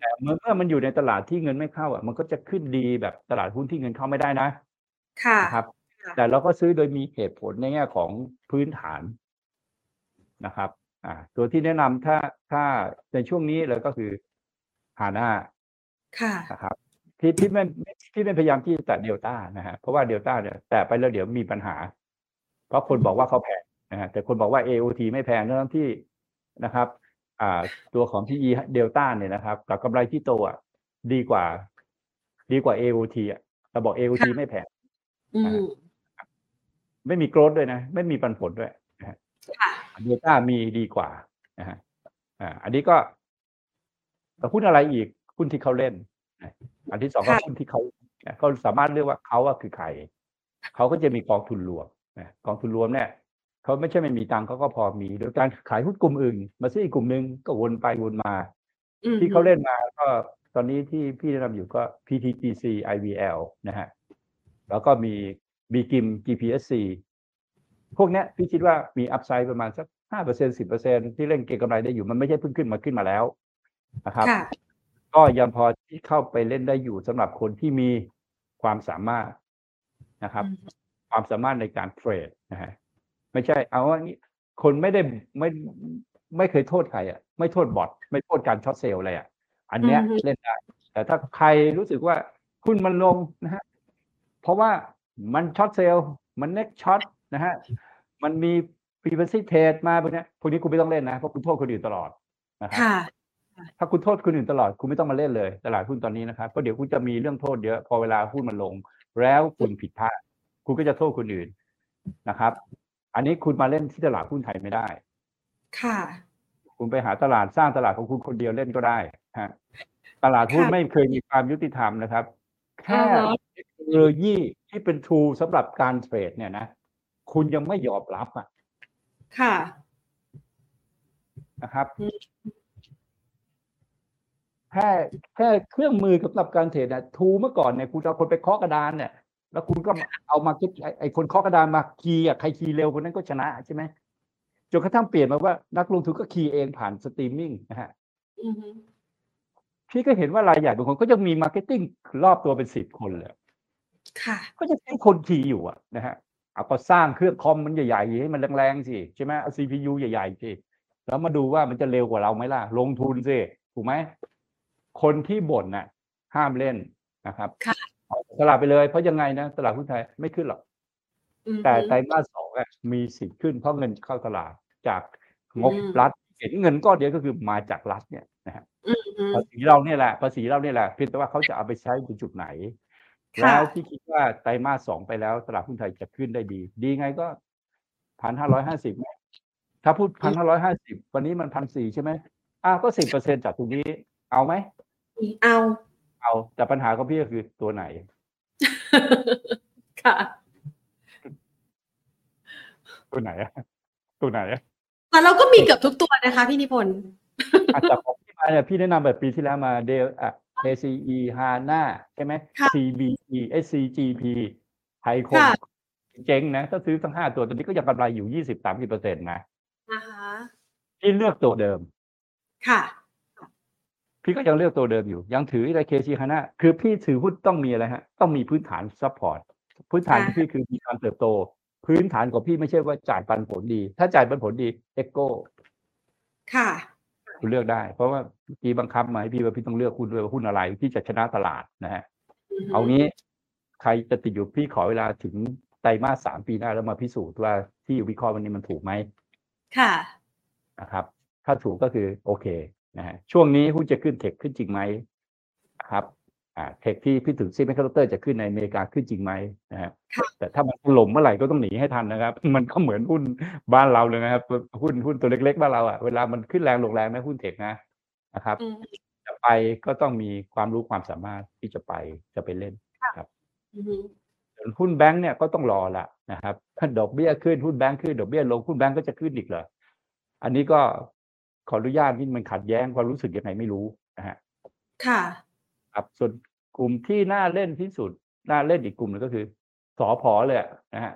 แต่เมื่อเมื่อมันอยู่ในตลาดที่เงินไม่เข้าอะ มันก็จะขึ้นดีแบบตลาดหุ้นที่เงินเข้าไม่ได้นะ ค่ะครับ แต่เราก็ซื้อโดยมีเหตุผลในแง่ของพื้นฐานนะครับ อ่า ตัวที่แนะนำถ้าถ้าในช่วงนี้เลยก็คือฮาน่าค่ะนะครับ ที่ที่ไม่ที่ไม่พยายามที่จะแตะเดลต้านะฮะเพราะว่าเดลต้าเนี่ยแตะไปแล้วเดี๋ยวมีปัญหา เพราะคนบอกว่าเขาแพงนะฮะแต่คนบอกว่า AOT ไม่แพงทั้งที่นะครับ อ่า ตัวของที่เดลต้าเนี่ยนะครับ กับกำไรที่โตอะดีกว่า ดีกว่า AOT อะเราบอก AOT ไม่แพงไม่มีโกรดด้วยนะ ไม่มีปันผลด้วยนะฮะเดลต้ามีดีกว่านะฮะอ่า อันนี้ก็แต่หุ้นอะไรอีกหุ้นที่เขาเล่น อันที่สองก็หุ้นที่เขาเขาสามารถเลือกว่าเขาว่าคือใครเขาก็จะมีกองทุนรวมกองทุนรวมเนี่ยเขาไม่ใช่ไม่มีตังเขาก็พอมี โดยการขายหุ้นกลุ่มอื่น มาซื้ออีกกลุ่มหนึ่งก็วนไปวนมา ที่เขาเล่นมาก็ตอนนี้ที่พี่แนะนำอยู่ก็ PTGC IVL นะฮะแล้วก็มี b g i m GPSC พวกนี้พี่คิดว่ามีอัพไซด์ประมาณสักห้าเปอร์เซ็นสิบเปอร์เซ็นที่เล่นเก็งกำไรได้อยู่มันไม่ใช่เพิ่งขึ้นมาขึ้นมาแล้วนะครับ ก็ยังพอที่เข้าไปเล่นได้อยู่สำหรับคนที่มีความสามารถนะครับ ความสามารถในการเทรดนะฮะไม่ใช่ เอาว่านี้คนไม่ได้ไม่ไม่เคยโทษใครอะ ไม่โทษ bot ไม่โทษการ short sell อะไรอะ อันเนี้ยเล่นได้ แต่ถ้าใครรู้สึกว่าคุณมันลงนะฮะเพราะว่ามัน short sell มัน naked short นะฮะมันมี frequency trade มาพวกนี้พวกนี้คุณไม่ต้องเล่นนะเพราะคุณโทษคนอื่นตลอดนะครับ ถ้าคุณโทษคนอื่นตลอดคุณไม่ต้องมาเล่นเลยตลาดหุ้นตอนนี้นะครับเพราะเดี๋ยวคุณจะมีเรื่องโทษเยอะพอเวลาหุ้นมันลง แล้วคุณผิดพลาดคุณก็จะโทษคนอื่นนะครับ อันนี้คุณมาเล่นที่ตลาดหุ้นไทยไม่ได้ ค่ะ คุณไปหาตลาดสร้างตลาดของคุณคนเดียวเล่นก็ได้ฮะตลาดหุ้นไม่เคยมีความยุติธรรมนะครับแค่เทคโนโลยีที่เป็นทูสำหรับการเทรดเนี่ยนะคุณยังไม่ยอมรับอะ ค่ะ นะครับ แค่แค่เครื่องมือสำหรับการเทรดนะ tool เมื่อก่อนเนี่ยคุณเอาคนไปเคาะกระดานเนี่ยแล้วคุณก็เอามาคิดไอ้คนเคาะกระดานมา key อะใคร key เร็วคนนั้นก็ชนะใช่ไหมจนกระทั่งเปลี่ยนมาว่านักลงทุนก็ key เองผ่านสตรีมมิ่งนะฮะพี่ก็เห็นว่ารายใหญ่บางคนก็ยังมี marketing รอบตัวเป็นสิบคนเลยค่ะ ก็จะใช้คน key อยู่อะนะฮะเอาก็สร้างเครื่องคอมมันใหญ่ๆให้มันแรงๆสิใช่ไหมเอาซีพียูใหญ่ๆสิแล้วมาดูว่ามันจะเร็วกว่าเราไหมล่ะ ลงทุนสิถูกไหม คนที่บ่นน่ะ ห้ามเล่นนะครับตลาดไปเลยเพราะยังไงนะตลาดหุ้นไทยไม่ขึ้นหรอก แต่ไตรมาสสองมีสิทธิ์ขึ้นเพราะเงินเข้าตลาดจากงบรัฐเห็นเงินก้อนเดียวก็คือมาจากรัฐเนี่ยนะฮะภาษีเราเนี่ยแหละภาษีเราเนี่ยแหละเพียงแต่ว่าเขาจะเอาไปใช้ในจุดไหน แล้วที่คิดว่าไตรมาสสองไปแล้วตลาดหุ้นไทยจะขึ้นได้ดี ดีไงก็พันห้าร้อยห้าสิบถ้าพูดพันห้าร้อยห้าสิบวันนี้มันพันสี่ใช่ไหมอ้าวก็สิบเปอร์เซ็นจากตรงนี้เอาไหม เอา เอาแต่ปัญหาของพี่ก็คือตัวไหน ค่ะ ตัวไหนอะตัวไหนอะแต่เราก็มีเกือบทุกตัวนะคะพี่นิพนธ์อาจจะของพี่มาเนี่ยพี่แนะนำแบบปีที่แล้วมาเดลอะ KCE HANA ใช่ไหม CBE SCGP ไฮคงเจ๊งนะ ถ้าซื้อทั้งห้าตัวตอนนี้ก็ยังกำไรอยู่ยี่สิบสามสิบเปอร์เซ็นต์นะพี่เลือกตัวเดิม ค่ะ พี่ก็ยังเลือกตัวเดิมอยู่ ยังถือใน KCE HANA นะคือพี่ถือหุ้นต้องมีอะไรฮะ ต้องมีพื้นฐาน support พื้นฐานที่พี่คือมีการเติบโต พื้นฐานของพี่ไม่ใช่ว่าจ่ายปันผลดี ถ้าจ่ายปันผลดี EGCOค่ะคุณเลือกได้ เพราะว่าพี่บังคับมาให้พี่ว่าพี่ต้องเลือกหุ้นด้วยว่าหุ้นอะไรที่จะชนะตลาดนะฮะเอางี้ใครจะติดอยู่พี่ขอเวลาถึงไตรมาสสามปีหน้าแล้วมาพิสูจน์ว่าที่วิเคราะห์วันนี้มันถูกไหมค่ะนะครับ ถ้าถูกก็คือโอเค นะฮะช่วงนี้หุ้นจะขึ้น tech ขึ้นจริงไหมครับอ่า tech ที่พี่ถึง semiconductor จะขึ้นในอเมริกาขึ้นจริงไหมนะฮะแต่ถ้ามันถล่มเมื่อไหร่ก็ต้องหนีให้ทันนะครับ มันก็เหมือนหุ้นบ้านเราเลยนะครับหุ้นหุ้นตัวเล็กๆบ้านเราอะเวลามันขึ้นแรงลงแรงนะหุ้นเทคนะนะครับไปก็ต้องมีความรู้ความสามารถที่จะไปจะไปเล่นครับอือฮึส่วนหุ้นแบงก์เนี่ยก็ต้องรอละนะครับถ้าดอกเบี้ยขึ้นหุ้นแบงก์ขึ้นดอกเบี้ยลงหุ้นแบงก์ก็จะขึ้นอีกเหรออันนี้ก็ ขออนุญาตนี่มันขัดแย้งความรู้สึกยังไงไม่รู้นะฮะค่ะครับส่วนกลุ่มที่น่าเล่นที่สุดน่าเล่นอีกกลุ่มหนึงก็คือสอพอเลยอะนะฮะ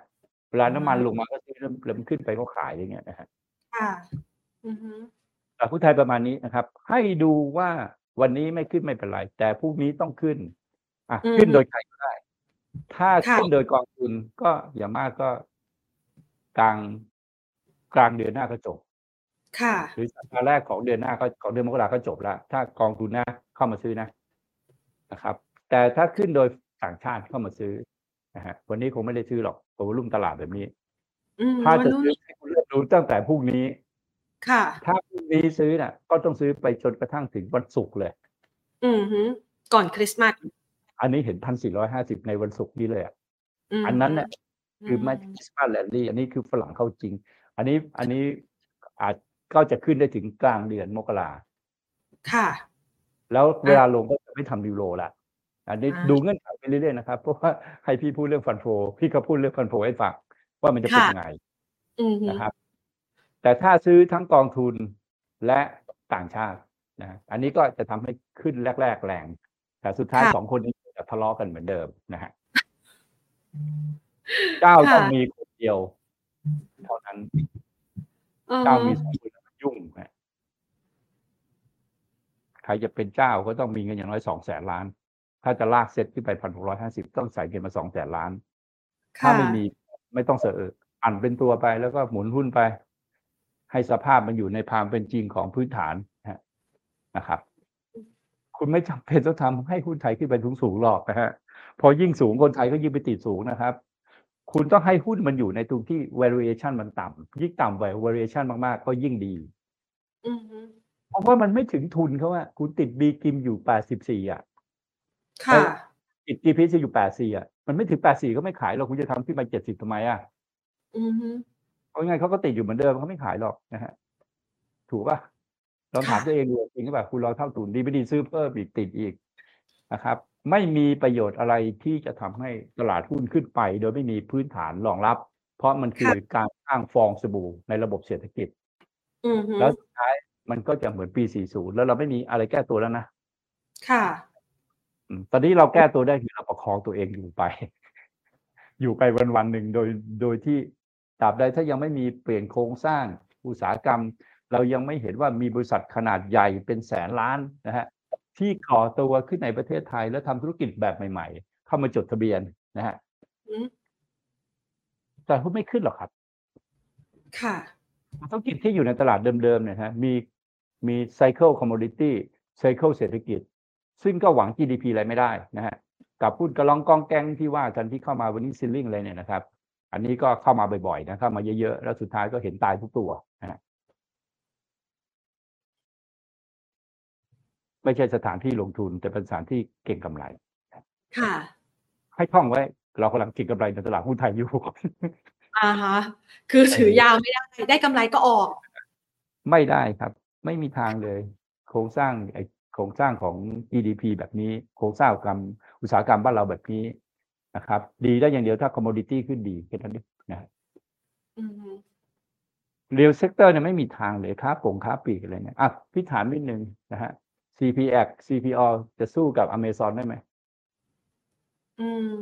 เวลาน้ำมันลงมาก็ซื้อแล้วแล้วมันขึ้นไปก็ขายอย่างเงี้ยนะฮะค่ะอือฮึตลาดหุ้นไทยประมาณนี้นะครับ ให้ดูว่าวันนี้ไม่ขึ้นไม่เป็นไรแต่พรุ่งนี้ต้องขึ้น อะขึ้นโดยใครก็ได้ ถ้าขึ้นโดยกองทุนก็อย่างมากก็กลางกลางเดือนหน้าก็จบ ค่ะหรือสัปดาห์แรกของเดือนหน้าก็ของเดือนมกราก็จบแล้วถ้ากองทุนนะเข้ามาซื้อนะนะครับ แต่ถ้าขึ้นโดยต่างชาติเข้ามาซื้อนะฮะวันนี้คงไม่ได้ซื้อหรอกตัวรุ่มตลาดแบบนี้อืมถ้าวันจะนู้นซื้อให้คุณเลือกดูตั้งแต่พรุ่งนี้ ค่ะ ถ้าพรุ่งนี้ซื้อน่ะ ก็ต้องซื้อไปจนกระทั่งถึงวันศุกร์เลย อือฮึก่อนคริสต์มาสอันนี้เห็นพันสี่ร้อยห้าสิบในวันศุกร์นี้เลยอะมอันนั้นเนี่ยคือไม่มคริสต์มาสแลนดี้อันนี้คือฝรั่งเข้าจริง อันนี้อันนี้อาจ ก็จะขึ้นได้ถึงกลางเดือนมกราค่ะ แล้วเวลาลงก็จะไม่ทำยูโรละอันนี้อ่าดูเงื่อนไขไปเรื่อยๆนะครับเพราะว่าให้พี่พูดเรื่องฟันโฟพี่ก็พูดเรื่องฟันโฟให้ฟังว่ามันจะเป็นยังไงอือฮึนะครับ แต่ถ้าซื้อทั้งกองทุนและต่างชาตินะอันนี้ก็จะทำให้ขึ้นแรก ๆ แรง แต่สุดท้ายสองคนนี้จะทะเลาะกันเหมือนเดิมนะฮะเจ้าต้องมีคนเดียวเท่านั้นอือเจ้าฮึมีสองคนแล้วมัน ยุ่งฮะใครจะเป็นเจ้าก็ต้องมีเงินอย่างน้อยสองแสนล้าน ถ้าจะลากเซ็ตขึ้นไปพันหกร้อยห้าสิบต้องใส่เงินมาสองแสนล้าน ถ้าค่ะไม่มีไม่ต้องเสออั่นเป็นตัวไปแล้วก็หมุนหุ้นไป ให้สภาพมันอยู่ในความเป็นจริงของพื้นฐานนะฮะนะครับ คุณไม่จำเป็นต้องทำให้หุ้นไทยขึ้นไปสูงสูงๆหรอกนะฮะพอยิ่งสูงคนไทยก็ยิ่งไปติดสูงนะครับ คุณต้องให้หุ้นมันอยู่ในตรงที่ valuation มันต่ำยิ่งต่ำไป valuation มากๆ ก็ยิ่งดีอือฮึเพราะว่ามันไม่ถึงทุนเขาอะคุณติดบีกิมอยู่แปดสิบสี่อะค่ะติด GPS อยู่แปดสี่อะมันไม่ถึงแปดสี่ก็ไม่ขายหรอกคุณจะทำขึ้นไปเจ็ดสิบทำไมอะอือฮึเพราะงั้นเขาก็ติดอยู่เหมือนเดิมเขาไม่ขายหรอกนะฮะ ถูกป่ะลองถามค่ะตัวเองดูจริงหรือเปล่าคุณรอเท่าทุนดีไม่ดีซื้อเพิ่มอีกติดอีกนะครับ ไม่มีประโยชน์อะไรที่จะทำให้ตลาดหุ้นขึ้นไป โดยไม่มีพื้นฐานรองรับ เพราะมันคือการสร้างฟองสบู่ในระบบเศรษฐกิจอือฮึแล้วสุดท้ายมันก็จะเหมือนปี 40 แล้วเราไม่มีอะไรแก้ตัวแล้วนะ ค่ะอืมตอนนี้เราแก้ตัวได้คือเราประคองตัวเองอยู่ไป อยู่ไปวันวันๆหนึ่งโดยโดยที่ตราบใดถ้ายังไม่มีเปลี่ยนโครงสร้างอุตสาหกรรม เรายังไม่เห็นว่ามีบริษัทขนาดใหญ่เป็นแสนล้านนะฮะ ที่ก่อตัวขึ้นในประเทศไทย แล้วทำธุรกิจแบบใหม่ ๆ เข้ามาจดทะเบียนนะฮะอืมแต่หุ้นไม่ขึ้นหรอกครับ ค่ะ ธุรกิจที่อยู่ในตลาดเดิมๆเนี่ยฮะมีมี cycle commodity cycle เศรษฐกิจ ซึ่งก็หวัง GDP อะไรไม่ได้นะฮะกับหุ้นกระลองกองแกงที่ว่ากันที่เข้ามาวันนี้ซิลลิงอะไรเนี่ยนะครับ อันนี้ก็เข้ามาบ่อยๆนะเข้ามาเยอะๆ แล้วสุดท้ายก็เห็นตายทุกตัวนะ ไม่ใช่สถานที่ลงทุน แต่เป็นสถานที่เก่งกำไรค่ะ ให้ท่องไว้ เรากำลังเก่งกำไรในตลาดหุ้นไทยอยู่อ่าฮะคือถือยาวไม่ได้ได้กำไรก็ออก ไม่ได้ครับ ไม่มีทางเลย โครงสร้างไอ้โครงสร้างของ GDP แบบนี้ โครงสร้างกรรมอุตสาหกรรมบ้านเราแบบนี้นะครับ ดีได้อย่างเดียวถ้า commodity ขึ้นดีแค่นั้นเองนะอือฮึ real sector เนี่ยไม่มีทางเลยค้าปงค้าปลีกอะไรเนี่ยอะพี่ถามนิดนึงนะฮะ CPAXT CPALL จะสู้กับ Amazon ได้ไหม อืม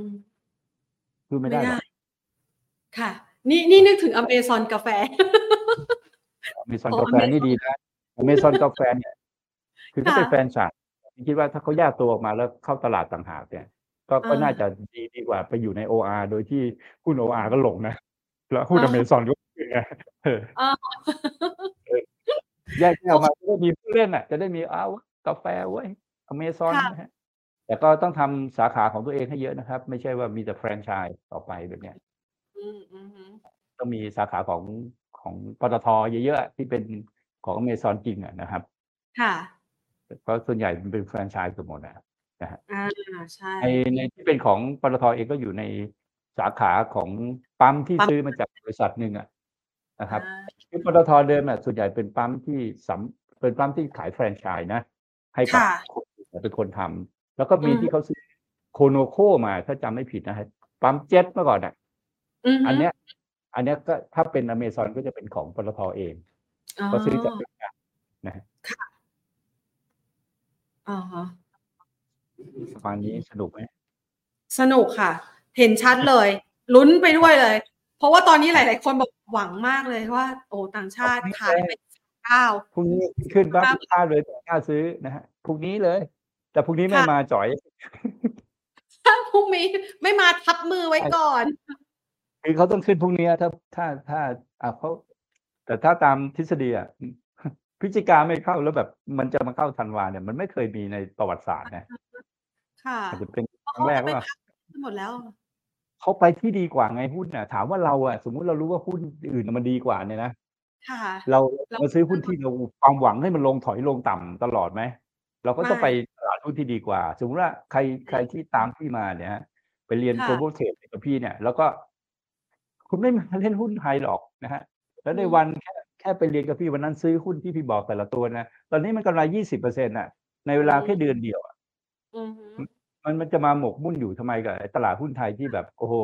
สู้ไม่ไม่ได้หรได้อกค่ะ นี่นี่นึกถึงอเมซอนกาแฟ Amazon อ๋อกาแฟนี่ดีนะ Amazon กาแฟเนี่ย คือเขาเป็นค่ะแฟรนไชส์คิดว่าถ้าเขาแยกตัวออกมาแล้วเข้าตลาดต่างหากเนี่ยก็ก็อ่าน่าจะดีดีกว่าไปอยู่ใน OR โดยที่หุ้น OR ก็หลงนะ แล้วหุ้นอ่า Amazon ก็ขึ้นไงเอออ่าแยกแยกออกมาจะได้มีผู้เล่นอะ จะได้มีอ้าว กาแฟเว้ย Amazon ค่ะนะฮะแต่ก็ต้องทำสาขาของตัวเองให้เยอะนะครับ ไม่ใช่ว่ามีแต่แฟรนไชส์ต่อไปแบบเนี้ยอืมอืมฮึต้องมีสาขาของของปตทเยอะๆที่เป็นของ Amazon จริงอะนะครับ ค่ะเพราะส่วนใหญ่มันเป็นแฟรนไชส์เกือบหมดนะครับอ่าใช่ในในที่เป็นของปตทเองก็อยู่ในสาขาของปั๊มที่ปั๊มซื้อมาจากบริษัทหนึ่งอะนะครับอ่าคือปตทเดิมอะส่วนใหญ่เป็นปั๊มที่สำเป็นปั๊มที่ขายแฟรนไชส์นะ ให้กับค่ะคนอื่นเป็นคนทำแล้วก็มีอืมที่เขาซื้อ Conoco มาถ้าจำไม่ผิดนะฮะปั๊มเจ็ตเมื่อก่อนอะอือฮึอันเนี้ย อันเนี้ยก็ถ้าเป็นอเมซอนก็จะเป็นของปตทเองอ๋อก็ซื้อจากเวียดนามนะฮะอ๋อฮะประมาณนี้สนุกไหมสนุกค่ะ เห็นชัดเลยลุ้นไปด้วยเลย เพราะว่าตอนนี้หลาย ๆ คนบอกหวังมากเลยว่า โอ้ต่างชาติขายไป เก้าพรุ่งนี้ขึ้นปั๊บครับกล้าเลยกล้าซื้อนะฮะพรุ่งนี้เลย แต่พรุ่งนี้ไม่ค่ะมาจ่อยถ้าพรุ่งนี้ไม่มาทับมือไว้ก่อนคือเขาต้องขึ้นพรุ่งนี้ถ้าถ้าถ้าอะเขาแต่ถ้าตามทฤษฎีอะพฤศจิกาไม่เข้าแล้วแบบ มันจะมาเข้าธันวาเนี่ย มันไม่เคยมีในประวัติศาสตร์นะค่ะอาจจะเป็นเพราะครั้เขางแรกจะไปว่าพักกันหมดแล้วเขาไปที่ดีกว่าไงหุ้นน่ะ ถามว่าเราอะ สมมุติเรารู้ว่าหุ้นอื่นมันดีกว่าเนี่ยนะ ค่ะ เราเราเราซื้อหุ้นที่เราความหวังให้มันลงถอยลงต่ำตลอดไหม เราก็ต้องไม่ไปตลาดหุ้นที่ดีกว่า สมมติว่าใครใครที่ตามพี่มาเนี่ยฮะไปเรียน ค่ะ global trade กับพี่เนี่ย แล้วก็ คุณไม่มาเล่นหุ้นไทยหรอกนะฮะ แล้วในอืมวันแค่แค่ไปเรียนกับพี่วันนั้นซื้อหุ้นที่พี่บอกแต่ละตัวนะ ตอนนี้มันกำไรยี่สิบเปอร์เซ็นต์่ะ ในเวลาแค่เดือนเดียวอะอือฮึมันมันจะมาหมกมุ่นอยู่ทำไมกับไอ้ตลาดหุ้นไทยที่แบบโอ้โห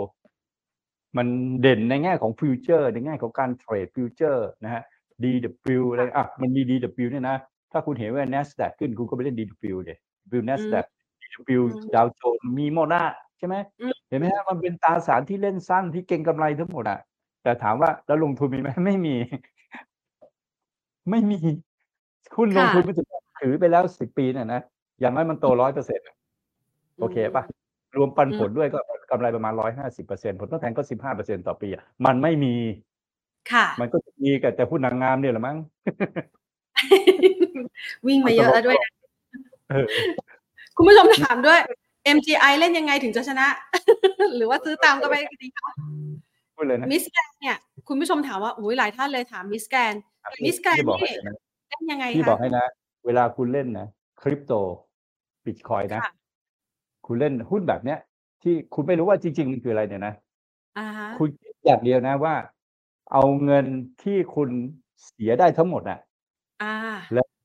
มันเด่นในแง่ของ future ในแง่ของการเทรด future นะฮะ DW อะไรอะมันมี DW เนี่ยนะ ถ้าคุณเห็นว่า NASDAQ ขึ้นคุณก็ไปเล่น DW เด DW NASDAQ DW อืมดาวโจนส์มีโมนาใช่ไหมอืมเห็นไหมฮะมันเป็นตราสารที่เล่นสั้นที่เก่งกำไรทั้งหมดอะแต่ถามว่าแล้วลงทุนมีไหมไม่มี ไม่มีหุ้นลงค่ะทุนไปถึงถือไปแล้วสิบปีเนี่ยนะอย่างน้อยมันโตร้อยเปอร์เซ็นต์โอเคปะ รวมปันผลด้วยก็กำไรประมาณร้อยห้าสิบเปอร์เซ็นต์ผลตอบแทนก็สิบห้าเปอร์เซ็นต์ต่อปีอะมันไม่มี ค่ะ มันก็จะมีแต่แต่หุ้นนางงามเนี่ยแหละมั้งวิ่งมาเยอะแล้วด้วยนะเออคุณผู้ชมถามด้วย MGI เล่นยังไงถึงจะชนะ หรือว่าซื้อตามก็ไปดีคะพูดเลยนะมิสแกนเนี่ย คุณผู้ชมถามว่าโอ้ยหลายท่านเลยถามมิสแกนมิสแกนพี่บอกนี่ให้นะเล่นยังไงพี่คะบอกให้นะ เวลาคุณเล่นนะคริปโตบิตคอยนะ ค่ะคุณเล่นหุ้นแบบเนี้ย ที่คุณไม่รู้ว่าจริง ๆ มันคืออะไรเนี่ยนะอ่าฮะคุณคิดอย่างเดียวนะว่า เอาเงินที่คุณเสียได้ทั้งหมดอะอ่า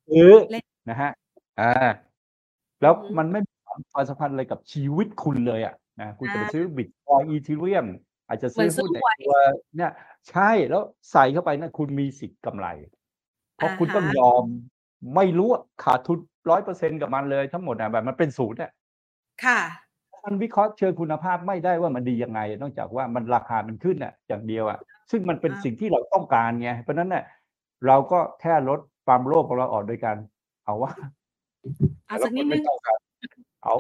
ซื้อเล่นนะฮะอ่า แล้วอือฮึมันไม่มีความสัมพันธ์อะไรกับชีวิตคุณเลยอะนะคุณจะไปอ่าซื้อบิตคอยอีทีเรียมอาจจะซื้อเหมือนซื้หุ้อนในหวยตัวเนี่ย ใช่แล้วใส่เข้าไปนะคุณมีสิทธิ์กำไร เพราะอ่าคุณต้องฮะยอมไม่รู้อะขาดทุนร้อยเปอร์เซ็นกับมันเลยทั้งหมดอะแบบมันเป็นศูนย์อะ ค่ะมันวิเคราะห์เชิงคุณภาพไม่ได้ว่ามันดียังไง นอกจากว่ามันราคามันขึ้นอะอย่างเดียวอะซึ่งมันเป็นอ่าสิ่งที่เราต้องการไงเพราะฉะนั้นเนี่ยเราก็แค่ลดความโลภของเราออกโดยการเอาว่าอะแต่ละสักคนิดนนึไม่งเท่ากันเอา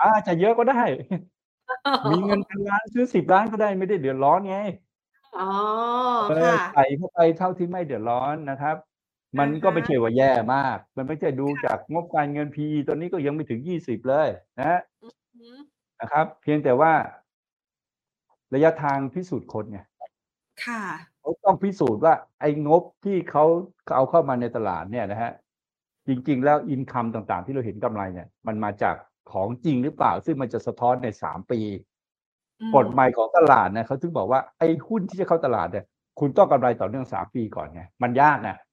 อาจะเยอะก็ได้ มีเงินพันล้านซื้อสิบล้านก็ได้ไม่ได้เดือดร้อนไงอ๋อเออค่ะใส่เข้าไปเท่าที่ไม่เดือดร้อนนะครับ มันก็ไม่อ่าฮะใช่ว่าแย่มาก มันไม่ใช่ดูจากงบการเงิน PE ตอนนี้ก็ยังไม่ถึงยี่สิบเลยนะอืมนะครับ เพียงแต่ว่า ระยะทางพิสูจน์คนไงค่ะเขาต้องพิสูจน์ว่า ไอ้งบที่เขาเอาเข้ามาในตลาดเนี่ยนะฮะจริง ๆ แล้วอินคัมต่างๆ ที่เราเห็นกำไรเนี่ย มันมาจากของจริงหรือเปล่า ซึ่งมันจะสะท้อนในสามปีอืมกฎใหม่ของตลาดนะเขาถึงบอกว่าไอ้หุ้นที่จะเข้าตลาดเนี่ย คุณต้องกำไรต่อเนื่องสามปีก่อนไงมันยากนะอ๋อ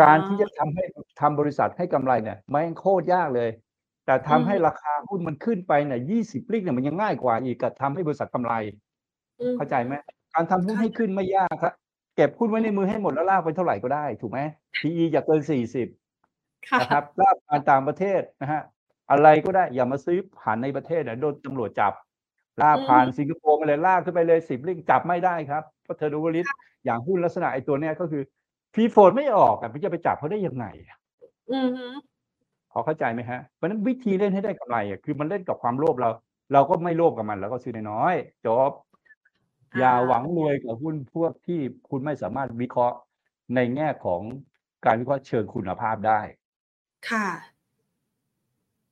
การที่จะทำให้ทำบริษัทให้กำไรเนี่ยมันโคตรยากเลย แต่ทำให้อืมราคาหุ้นมันขึ้นไปเนี่ยยี่สิบลิกเนี่ยมันยังง่ายกว่าอีกกับทำให้บริษัทกำไรอืมเข้าใจไหมการทำหุ้นให้ขึ้นไม่ยากครับเก็บหุ้นไว้ในมือให้หมดแล้วลากไปเท่าไหร่ก็ได้ถูกไหม PE อย่าเกินสี่สิบค่ะนะครับลากผ่านต่างประเทศนะฮะอะไรก็ได้อย่ามาซื้อผ่านในประเทศนะโดนตำรวจจับลากผ่านสิงคโปร์มาเลยลากขึ้นไปเลยสิบลิงจับไม่ได้ครับเพราะเธอดูวลิสอย่างหุ้นลักษณะไอ้ตัวเนี้ยก็คือ พีโฟนไม่ออกอะมันจะไปจับเขาได้ยังไงอืมฮึพอเข้าใจไหมฮะเพราะฉะนั้นวิธีเล่นให้ได้กำไรอะคือมันเล่นกับความโลภเรา เราก็ไม่โลภกับมันเราก็ซื้อน้อยๆจบอย่าหวังรวยกับหุ้นพวกที่คุณไม่สามารถวิเคราะห์ในแง่ของการวิเคราะห์เชิงคุณภาพได้ ค่ะ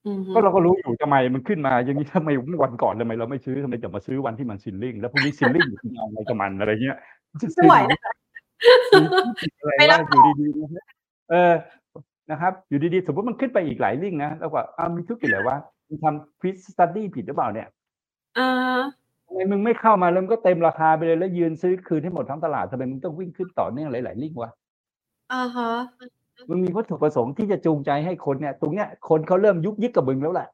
อืมฮึก็เราก็รู้อยู่ทำไมมันขึ้นมาอย่างนี้ทำไมวันก่อนทำไมเราไม่ซื้อทำไมจะมาซื้อวันที่มันซิลลิ่ง แล้วพรุ่งนี้ซิลลิ่งคุณเอาอะไรกับมันอะไรเงี้ยจะไม่ไหวนะอะ ไรไม่รัว่าบอยู่ดีๆนะเออนะครับ อยู่ดีๆ สมมติมันขึ้นไปอีกหลายลิงก์นะแล้วก็อ้าวมีธุรกิจอะไรวะมึงทำฟิสตัดดี้ผิดหรือเปล่าเนี่ยอ่าทำไมมึงไม่เข้ามาแล้วมันก็เต็มราคาไปเลยแล้วยืนซื้อคืนให้หมดทั้งตลาดทำไมมึงต้องวิ่งขึ้นต่อเนื่องหลายๆลิงก์วะอ่าฮะมันมีวัตถุประสงค์ที่จะจูงใจให้คนเนี่ย ตรงเนี้ยคนเขาเริ่มยุกยิกกับมึงแล้วแหละ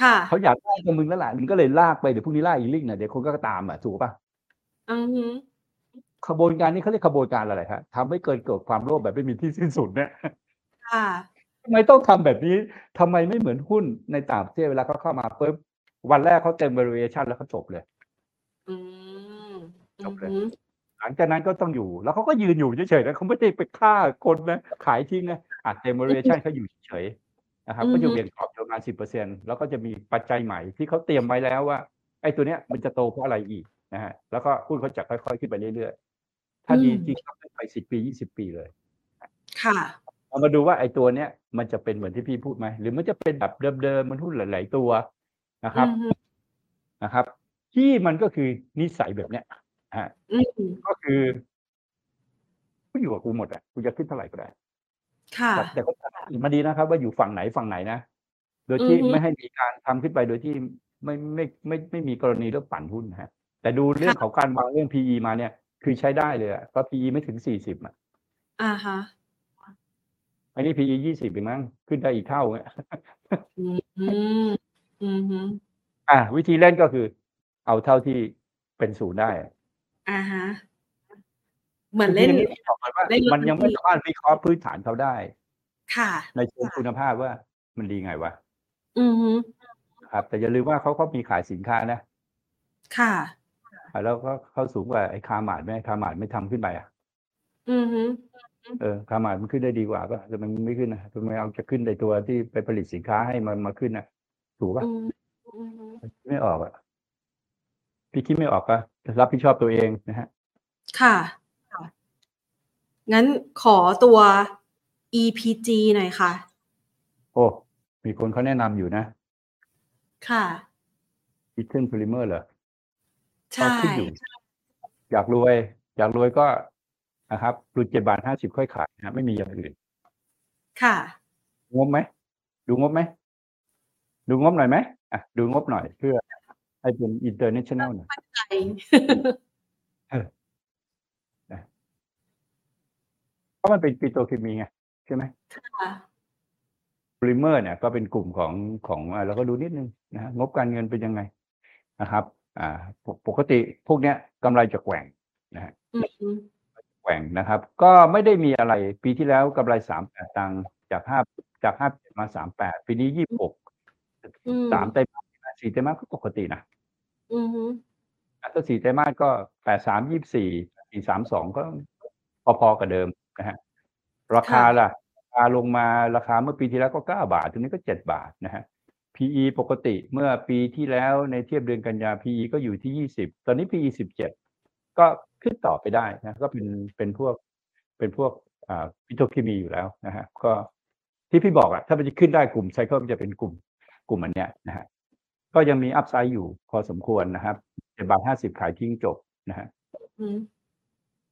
ค่ะเขาอยากได้กับมึงแล้วแหละมึงก็เลยลากไปเดี๋ยวพรุ่งนี้ล่าอีลิงน่ะเดี๋ยวคนก็ตามอะถูกป่ะอือฮึ ขบวนการนี้เขาเรียกขบวนการอะไรฮะทำให้เกิดเกิดความโลภแบบไม่มีที่สิ้นสุดเนี่ยค่ะทำไมต้องทำแบบนี้ทำไมไม่เหมือนหุ้นในต่างประเทศเวลาเขาเข้ามาปุ๊บวันแรกเขาเต็ม valuation แล้วเขาจบเลยอืมจบเลยอือฮึหลังจากนั้นก็ต้องอยู่แล้วเขาก็ยืนอยู่เฉยๆนะเขาไม่ได้ไปฆ่าคนนะขายทิ้งนะอัดเต็ม valuation เขาอยู่เฉยๆนะครับ ก็อยู่เรียนกรอบประมาณสิบเปอร์เซ็นแล้วก็จะมีปัจจัยใหม่ที่เขาเตรียมไว้แล้วว่าไอ้ตัวเนี้ยมันจะโตเพราะอะไรอีกนะฮะแล้วก็หุ้นเขาจะค่อยๆขึ้นไปเรื่อยๆ ถ้าดีจริงก็ขึ้นไปสิบปียี่สิบปีเลย ค่ะเรามาดูว่าไอ้ตัวเนี้ยมันจะเป็นเหมือนที่พี่พูดไหมหรือมันจะเป็นแบบเดิมๆมันหุ้นหลาย ๆ ตัวนะครับอือฮึนะครับ ที่มันก็คือนิสัยแบบเนี้ยฮะอืมก็คือกูอยู่กับกูหมดอะกูจะขึ้นเท่าไหร่ก็ได้ ค่ะ แต่แต่ก็มาดีนะครับ ว่าอยู่ฝั่งไหนฝั่งไหนนะโดยที่อือฮึไม่ให้มีการทำขึ้นไปโดยที่ไม่ไม่ไม่ไม่ไม่มีกรณีเรื่องปั่นหุ้นนะฮะ แต่ดูเรื่องของการวางเรื่อง PE มาเนี่ย คือใช้ได้เลยอะเพราะ PE ไม่ถึงสี่สิบอะอ่าฮะอันนี้ PE ยี่สิบเองมั้งขึ้นได้อีกเท่าเนี่ยอืมอืมฮึอะวิธีเล่นก็คือ เอาเท่าที่เป็นศูนย์ได้อ่าฮะเหมือนเล่นทีที่บอกก่อนว่าเล่นมันยังไม่สามารถวิเคราะห์พื้นฐานเขาได้ ค่ะ ในเชิงคุณภาพว่ามันดีไงวะอือฮึครับแต่อย่าลืมว่าเขาก็มีขายสินค้านะ ค่ะอะ แล้วก็เขาสูงกว่าไอ้ Karmart ไหม Karmart ไม่ทำขึ้นไปอะ อือฮึเออ Karmart มันขึ้นได้ดีกว่าป่ะแต่มันไม่ขึ้นนะทำไมเอาจะขึ้นในตัวที่ไปผลิตสินค้าให้มันมาขึ้นอะ ถูกป่ะอืมอือฮึไม่ออกอะพี่คิดไม่ออกป่ะรับผิดชอบตัวเองนะฮะ ค่ะ งั้นขอตัว EPG หน่อยค่ะ โอ้ มีคนเขาแนะนำอยู่นะ ค่ะอีเทนพลิเมอร์เหรอ ใช่เอาขึ้นอยู่ อยากรวย อยากรวยก็นะครับหลุดเจ็ดบาทห้าสิบค่อยขายนะไม่มีอย่างอื่น ค่ะ งบไหม ดูงบไหม ดูงบหน่อยไหมอะดูงบหน่อยเพื่อให้เป็น international หน่อยมั่นใจเพราะมันเป็นปิโตรเคมีไงใช่ไหมค่ะโพลิเมอร์เนี่ยก็เป็นกลุ่มของของอ่าเราก็ดูนิดนึงนะฮะงบการเงินเป็นยังไงนะครับ อ่าปกปกติพวกเนี้ยกำไรจะแกว่งนะฮะอือฮึแกว่งนะครับ ก็ไม่ได้มีอะไรปีที่แล้วกำไรสามแปดตังค์จากห้าจากห้ามาสามแปดปีนี้ยี่สิบหกอืมสามไตรมาสสี่ไตรมาสก็ปกตินะอือฮึถ้าสี่ไตรมาสก็แปดสามยี่สี่สี่สามสองก็พอๆกับเดิมนะฮะราคาล่ะราคาลงมาราคาเมื่อปีที่แล้วก็เก้าบาททีนี้ก็เจ็ดบาทนะฮะ PE ปกติเมื่อปีที่แล้วในเทียบเดือนกันยา PE ก็อยู่ที่ยี่สิบตอนนี้ PE สิบเจ็ดก็ขึ้นต่อไปได้นะก็เป็นเป็นพวกเป็นพวกอ่าปิโตรเคมีอยู่แล้วนะฮะก็ที่พี่บอกอะถ้ามันจะขึ้นได้กลุ่มไซเคิลมันจะเป็นกลุ่มกลุ่มอันเนี้ยนะฮะก็ยังมีอัพไซด์อยู่พอสมควรนะครับเจ็ดบาทห้าสิบขายทิ้งจบนะฮะอืม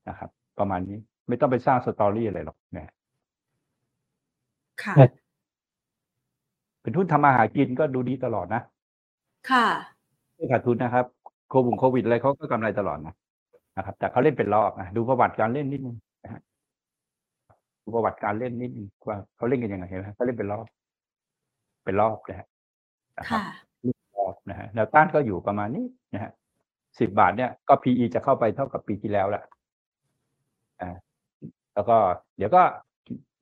นะครับ ประมาณนี้ไม่ต้องไปสร้างสตอรี่อะไรหรอกนะฮะค่ะ เป็นทุนทำมาหากินก็ดูดีตลอดนะ ค่ะไม่ขาดทุนนะครับ โควิดโควิดอะไรเขาก็กำไรตลอดนะนะครับ แต่เขาเล่นเป็นรอบนะดูประวัติการเล่นนิดนึงนะฮะดูประวัติการเล่นนิดนึงว่าเขาเล่นกันยังไงเห็นไหมเขาเล่นเป็นรอบ เป็นรอบนะฮะนะครับค่ะรอบนะฮะแนวต้านก็อยู่ประมาณนี้นะฮะสิบบาทเนี่ยก็ PE จะเข้าไปเท่ากับปีที่แล้วแหละอ่าแล้วก็ เดี๋ยวก็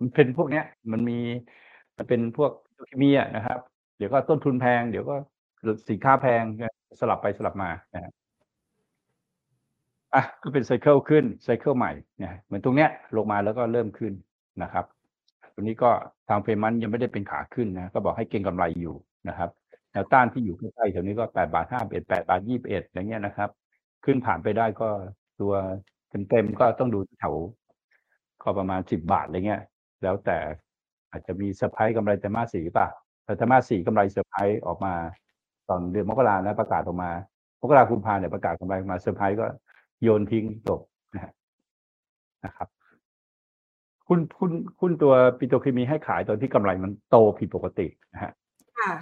มันเป็นพวกเนี้ย มันมีมันเป็นพวก เคมีอะนะครับ เดี๋ยวก็ต้นทุนแพง เดี๋ยวก็สินค้าแพงสลับไปสลับมานะฮะอะก็เป็นไซเคิลขึ้นไซเคิลใหม่เนะเหมือนตรงเนี้ยลงมาแล้วก็เริ่มขึ้นนะครับตรงนี้ก็ทางเพย์มันยังไม่ได้เป็นขาขึ้นนะก็บอกให้เก็งกำไรอยู่นะครับแนวต้านที่อยู่ใกล้ๆแถวนี้ก็แปดบาทห้าเอ็ดแปดบาทยี่สิบเอ็ดอย่างเงี้ยนะครับ ขึ้นผ่านไปได้ก็ตัวเต็มๆก็ต้องดูแถวก็ประมาณสิบบาทอะไรเงี้ย แล้วแต่ อาจจะมีเซอร์ไพรส์กำไรไตรมาสสี่ป่ะแต่ไตรมาสสี่กำไรเซอร์ไพรส์ออกมา ตอนเดือนมกรานะประกาศออกมามกราคุมภาเนี่ยประกาศกำไรออกมาเซอร์ไพรส์ก็โยนทิ้งจบนะฮะนะครับ คุณคุณคุณตัวปิโตรเคมีให้ขายตอนที่กำไรมันโตผิดปกตินะฮะค่ะ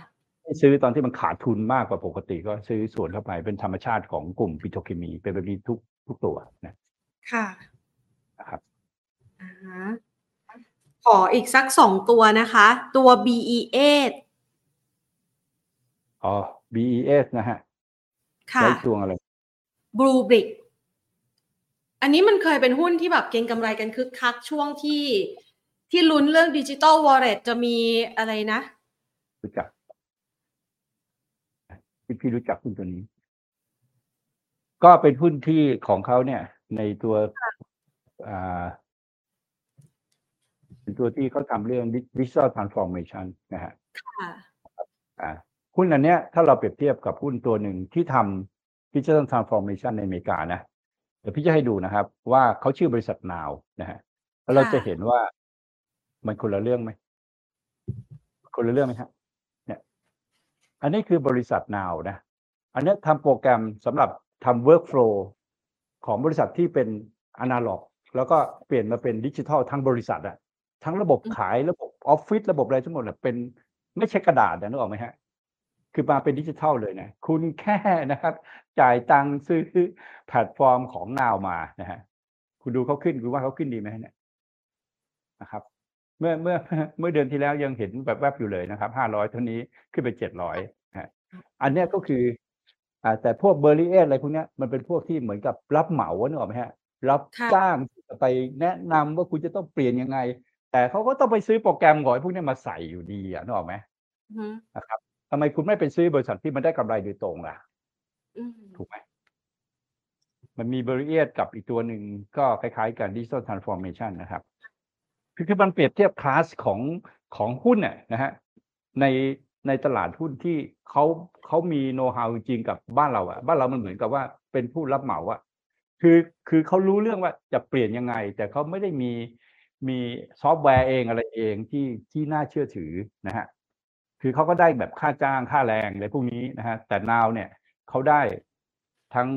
ให้ซื้อตอนที่มันขาดทุนมากกว่าปกติ ก็ซื้อส่วนเข้าไปเป็นธรรมชาติของกลุ่มปิโตรเคมี เป็นแบบนี้ทุกทุกตัวนะ ค่ะนะครับอ่าฮะ ขอออีกสักสองตัวนะคะ ตัว BE8 อ๋อ BES นะฮะค่ะไว้ตัวอะไร Blue Brick อันนี้มันเคยเป็นหุ้นที่แบบเก็งกำไรกันคึกคักช่วงที่ที่ลุ้นเรื่องดิจิ t a ลวอลเล็ตจะมีอะไรนะ รู้จักพี่พี่รู้จักหุ้นตัวนี้ ก็เป็นหุ้นที่ของเขาเนี่ย ในตัวอ่า เป็นตัวที่เขาทำเรื่อง digital transformation นะฮะค่ะอ่าหุ้นอันเนี้ยถ้าเราเปรียบเทียบกับหุ้นตัวหนึ่งที่ทำ digital transformation ในอเมริกานะเดี๋ยวพี่จะให้ดูนะครับ ว่าเขาชื่อบริษัทนาวนะฮะแล้วเราจะเห็นว่ามันคนละเรื่องไหมคนละเรื่องไหมครับเนี่ย อันนี้คือบริษัทนาวนะ อันนี้ทำโปรแกรมสำหรับทำ workflow ของบริษัทที่เป็นอนาล็อก แล้วก็เปลี่ยนมาเป็นดิจิทัลทั้งบริษัทอะ ทั้งระบบขายระบบออฟฟิศระบบอะไรทั้งหมดอะเป็นไม่ใช่กระดาษนะนึกออกไหมฮะ คือมาเป็นดิจิทัลเลยนะ คุณแค่นะครับ จ่ายตังค์ซื้อแพลตฟอร์มของนาวมานะฮะคุณดูเขาขึ้นคุณว่าเขาขึ้นดีไหมเนี่ยนะครับ เมื่อเมื่อเมื่อเดือนที่แล้วยังเห็นแบบแวบอยู่เลยนะครับห้าร้อยเท่านี้ขึ้นไปเจ็ดร้อยฮะอันเนี้ยก็คืออ่าแต่พวกเบอร์รี่เออะไรพวกเนี้ยมันเป็นพวกที่เหมือนกับรับเหมานึกออกไหมฮะ รับค่ะจ้างที่จะไปแนะนำว่าคุณจะต้องเปลี่ยนยังไง แต่เขาก็ต้องไปซื้อโปรแกรมก่อนพวกเนี้ยมาใส่อยู่ดีอะนึกออกไหมอือฮึนะครับทำไมคุณไม่ไปซื้อบริษัทที่มันได้กำไรโดยตรงล่ะอืมถูกไหมมันมีเบริเอ r กับอีกตัวหนึ่งก็คล้ายๆกัน Digital Transformation นะครับคือคือมันเปรียบเทียบคลาสของของหุ้นเนี่ยนะฮะในในตลาดหุ้นที่เขาเขามีโน้ตฮาวจริงๆกับบ้านเราอะบ้านเรามันเหมือนกับว่าเป็นผู้รับเหมาอะคือคือเขารู้เรื่องว่าจะเปลี่ยนยังไง แต่เขาไม่ได้มี มีซอฟต์แวร์เองอะไรเองที่ที่น่าเชื่อถือนะฮะคือเขาก็ได้แบบค่าจ้างค่าแรงอะไรพวกนี้นะฮะแต่ now เนี่ยเขาได้ทั้ง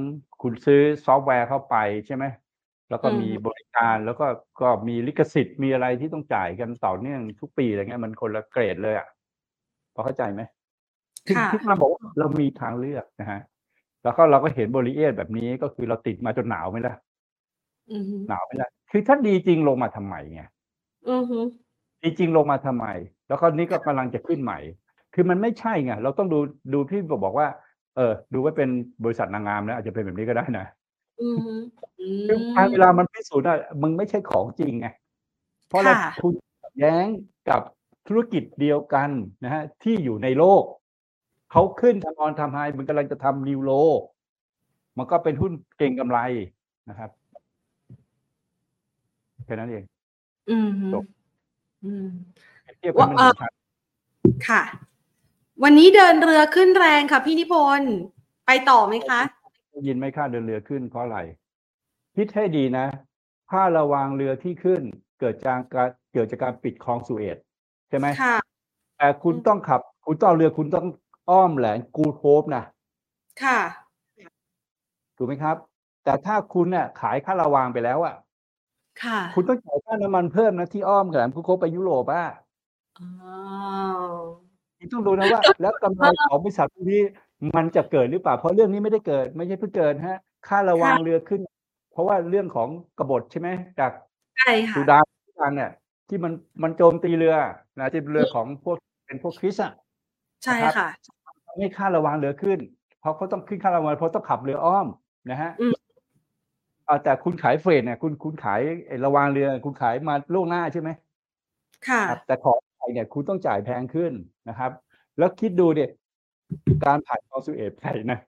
คุณซื้อซอฟต์แวร์เข้าไปใช่ไหมแล้วก็มีบริการแล้วก็ก็มีลิขสิทธิ์มีอะไรที่ต้องจ่ายกันต่อเนื่องทุกปีอะไรเงี้ยมันคนละเกรดเลยอะพอเข้าใจไหมคือค่ะที่มาบอกว่าเรามีทางเลือกนะฮะแล้วก็เราก็เห็นบริเอทแบบนี้ก็คือเราติดมาจนหนาวไหมล่ะอือฮึหนาวไหมล่ะ คือถ้าดีจริงลงมาทำไมไงอือฮึจริงๆลงมาทำไม แล้วก็นี่ก็กำลังจะขึ้นใหม่ คือมันไม่ใช่ไงเราต้องดูดูพี่บอกว่า เออ ดูไว้เป็นบริษัทนางงามนะอาจจะเป็นแบบนี้ก็ได้นะอือฮึอืคือมทางเวลามันพิสูจน์ว่ามึงไม่ใช่ของจริงไงเพราะเราค่ะคุณแย้งกับธุรกิจเดียวกันนะฮะที่อยู่ในโลกเขาขึ้นทำออนทำไฮมันกำลังจะทำนิวโลมันก็เป็นหุ้นเก่งกำไรนะครับ แค่นั้นเอง อือฮึจบอืมเทียบกันมันว่าเห็นชัดค่ะ วันนี้เดินเรือขึ้นแรงค่ะ พี่นิพนธ์ไปต่อไหมคะได้ยินไหมค่าเดินเรือขึ้นเพราะอะไร คิดให้ดีนะค่าระวางเรือที่ขึ้น เกิดจากการเกิดจากการปิดคลองสุเอตใช่ไหมค่ะแต่คุณอืมต้องขับ คุณต้องเอาเรือคุณต้องอ้อมแหลมกูโฮปนะค่ะ ถูกไหมครับ แต่ถ้าคุณเนี่ยขายค่าระวางไปแล้วอะ ค่ะ คุณต้องจ่ายค่าน้ำมันเพิ่มนะที่อ้อมแหลมกูโฮปไปยุโรปอะอ๋อคุณต้องดูนะว่า แล้วกำไรของบริษัทพวกนี้มันจะเกิดหรือเปล่า เพราะเรื่องนี้ไม่ได้เกิด ไม่ใช่เพิ่งเกิดฮะ ค่าระวางเรือขึ้น เพราะว่าเรื่องของกบฏใช่ไหมจากใช่ค่ะสุดานสุดานเนี่ย ที่มันมันโจมตีเรือนะที่เรือของพวกเป็นพวกคริสต์อะใช่ค่ะทำให้ค่าระวางเรือขึ้น เพราะเขาต้องขึ้นค่าระวางเพราะต้องขับเรืออ้อมนะฮะ อืมอ่าแต่คุณขายเฟรดเนี่ยคุณคุณขายไอ้ระวางเรือ คุณขายมาล่วงหน้าใช่ไหมค่ะครับแต่ของไทยเนี่ยคุณต้องจ่ายแพงขึ้นนะครับ แล้วคิดดูดิการผ่านคลองสุเอตไปนะ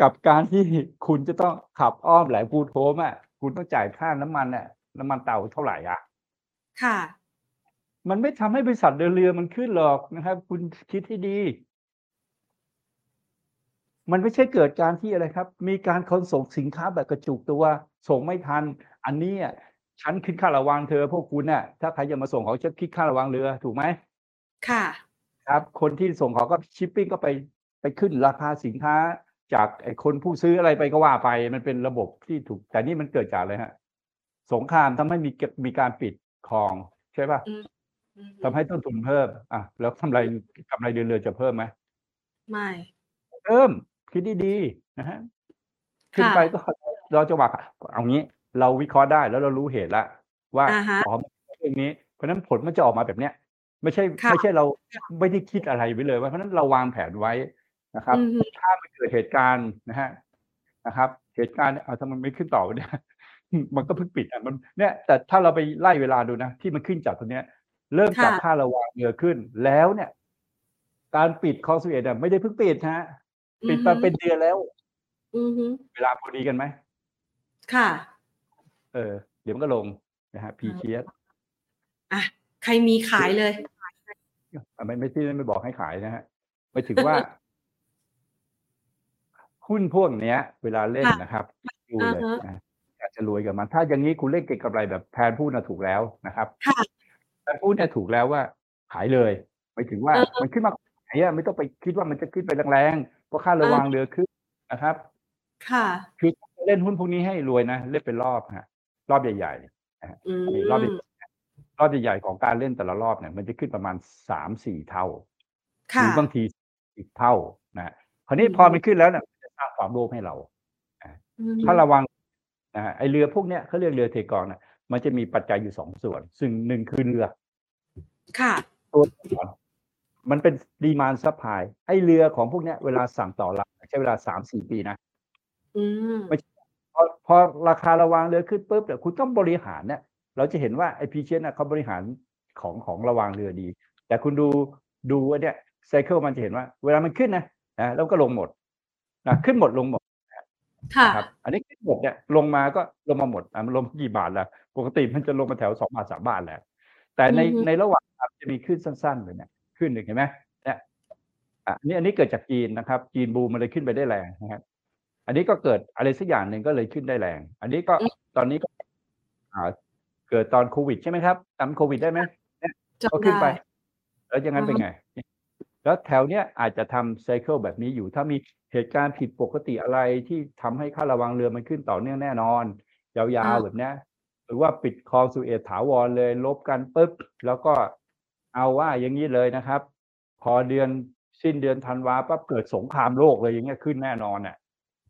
กับการที่คุณจะต้องขับอ้อมแหลมพูโทมอะคุณต้องจ่ายค่าน้ำมันน่ะน้ำมันเต่าเท่าไหร่อะ ค่ะ มันไม่ทำให้บริษัทเดินเรือมันขึ้นหรอกนะครับ คุณคิดให้ดี มันไม่ใช่เกิดการที่อะไรครับ มีการขนส่งสินค้าแบบกระจุกตัว ส่งไม่ทัน อันนี้อะฉันคิดค่าระวางเธอ พวกคุณน่ะ ถ้าใครจะมาส่งเขาจะคิดค่าระวางเรือถูกไหมค่ะ ครับ คนที่ส่งเขาก็ชิปปิ้งก็ไปไปขึ้นราคาสินค้า จากไอ้คนผู้ซื้ออะไรไปก็ว่าไป มันเป็นระบบที่ถูก แต่นี่มันเกิดจากอะไรฮะ สงครามทำให้มีเก็บมีการปิดคลองใช่ป่ะอืมอืมทำให้ต้นทุนเพิ่ม อะ แล้วกำไรกำไรเดือนเรือจะเพิ่มไหมไม่ เพิ่ม คิดดีๆนะฮะ ขึ้นค่ะไปก็ เราจะว่าเอางี้เราวิเคราะห์ได้แล้วเรารู้เหตุแล้วว่าอ่าฮะอ๋อเรื่องนี้ราะฉะนั้นผลมันจะออกมาแบบเนี้ยไม่ใช่ค่ะไม่ใช่เราไม่ได้คิดอะไรไว้เลยว่าเพราะฉะนั้นเราวางแผนไว้นะครับอือฮึถ้ามันเกิดเหตุการณ์นะฮะนะครับ เหตุการณ์เอาทำไมไม่ขึ้นต่อวะเนี่ยมันก็เพิ่งปิดอะมันเนี่ยแต่ถ้าเราไปไล่เวลาดูนะ ที่มันขึ้นจากตรงเนี้ย เริ่มจากค่ะค่าระวางเรือขึ้นแล้วเนี่ย การปิดคอสเอตอะไม่ได้เพิ่งปิดฮะปิดมาเป็นเดือนแล้วอือฮึเวลาพอดีกันไหม ค่ะ เออ เดี๋ยวมันก็ลงนะฮะพีเชียอะใครมีขายเลยไม่ไม่ที่ไม่บอกให้ขายนะฮะไปถึงว่า หุ้นพวกเนี้ย เวลาเล่นค่ะนะครับดูอ่าเลยฮะนะอยากจะรวยกับมัน ถ้าอย่างนี้คุณเล่นเก็งกำไรแบบแทนพูดนะถูกแล้วนะครับค่ะแทนพูดเนี่ยถูกแล้วว่า ขายเลยไปถึงว่าเออมันขึ้นมาไหนอะไม่ต้องไปคิดว่ามันจะขึ้นไปแรงๆเพราะค่าระวางเรือขึ้นนะครับ ค่ะ คือ เล่นหุ้นพวกนี้ให้รวยนะเล่นเป็นรอบฮะรอบใหญ่ๆอืมนี่รอบใหญ่ๆรอบใหญ่ๆของการเล่นแต่ละรอบเนี่ยมันจะขึ้นประมาณสามสี่เท่าค่ะหรือบางทีสิบเท่านะคราวนี้อืมพอมันขึ้นแล้วเนี่ยมันจะสร้างความโลภให้เราอืมถ้าระวังนะฮะไอเรือพวกเนี้ยเขาเรียกเรือเทกองนะมันจะมีปัจจัยอยู่สองส่วน ซึ่งหนึ่งคือเรือ ค่ะตัวก่อนมันเป็น demand supply ไอเรือของพวกเนี้ยเวลาสั่งต่อเรือใช้เวลาสามสี่ปีนะอืมไม่ พอพอราคาระวางเรือขึ้นปุ๊บเนี่ยคุณต้องบริหารเนี่ยเราจะเห็นว่าไอพีเชนนะเขาบริหารของของระวางเรือดี แต่คุณดูดูว่าเนี่ยไซเคิลมันจะเห็นว่า เวลามันขึ้นนะนะแล้วก็ลงหมดนะขึ้นหมดลงหมดค่ะนะครับอันนี้ขึ้นหมดเนี่ยลงมาก็ลงมาหมดอะมันลงกี่บาทแล้วปกติมันจะลงมาแถวสองบาทสามบาทแหละแต่ในอือฮึในระหว่างทางจะมีขึ้นสั้นๆเลยเนี่ยขึ้นหนึ่งเห็นไหมเนี่ยอะอันนี้อันนี้เกิดจากจีนนะครับ จีนบูมมันเลยขึ้นไปได้แรงนะครับ อันนี้ก็เกิดอะไรสักอย่างหนึ่งก็เลยขึ้นได้แรง อันนี้ก็อืมตอนนี้ก็อ่าเกิดตอนโควิดใช่ไหมครับจำโควิดได้ไหมจำก็ขึ้นไปได้แล้วอย่างนั้นอ่าเป็นไง แล้วแถวเนี้ยอาจจะทำไซเคิลแบบนี้อยู่ ถ้ามีเหตุการณ์ผิดปกติอะไรที่ทำให้ค่าระวังเรือมันขึ้นต่อเนื่องแน่นอน ยาวๆแบบเนี้ยหรือว่าปิดคลองสุเอตถาวรเลย ลบกันปุ๊บ แล้วก็เอาว่าอย่างนี้เลยนะครับ พอเดือนสิ้นเดือนธันวาปั๊บเกิดสงครามโลกเลยอย่างเงี้ยขึ้นแน่นอนอะ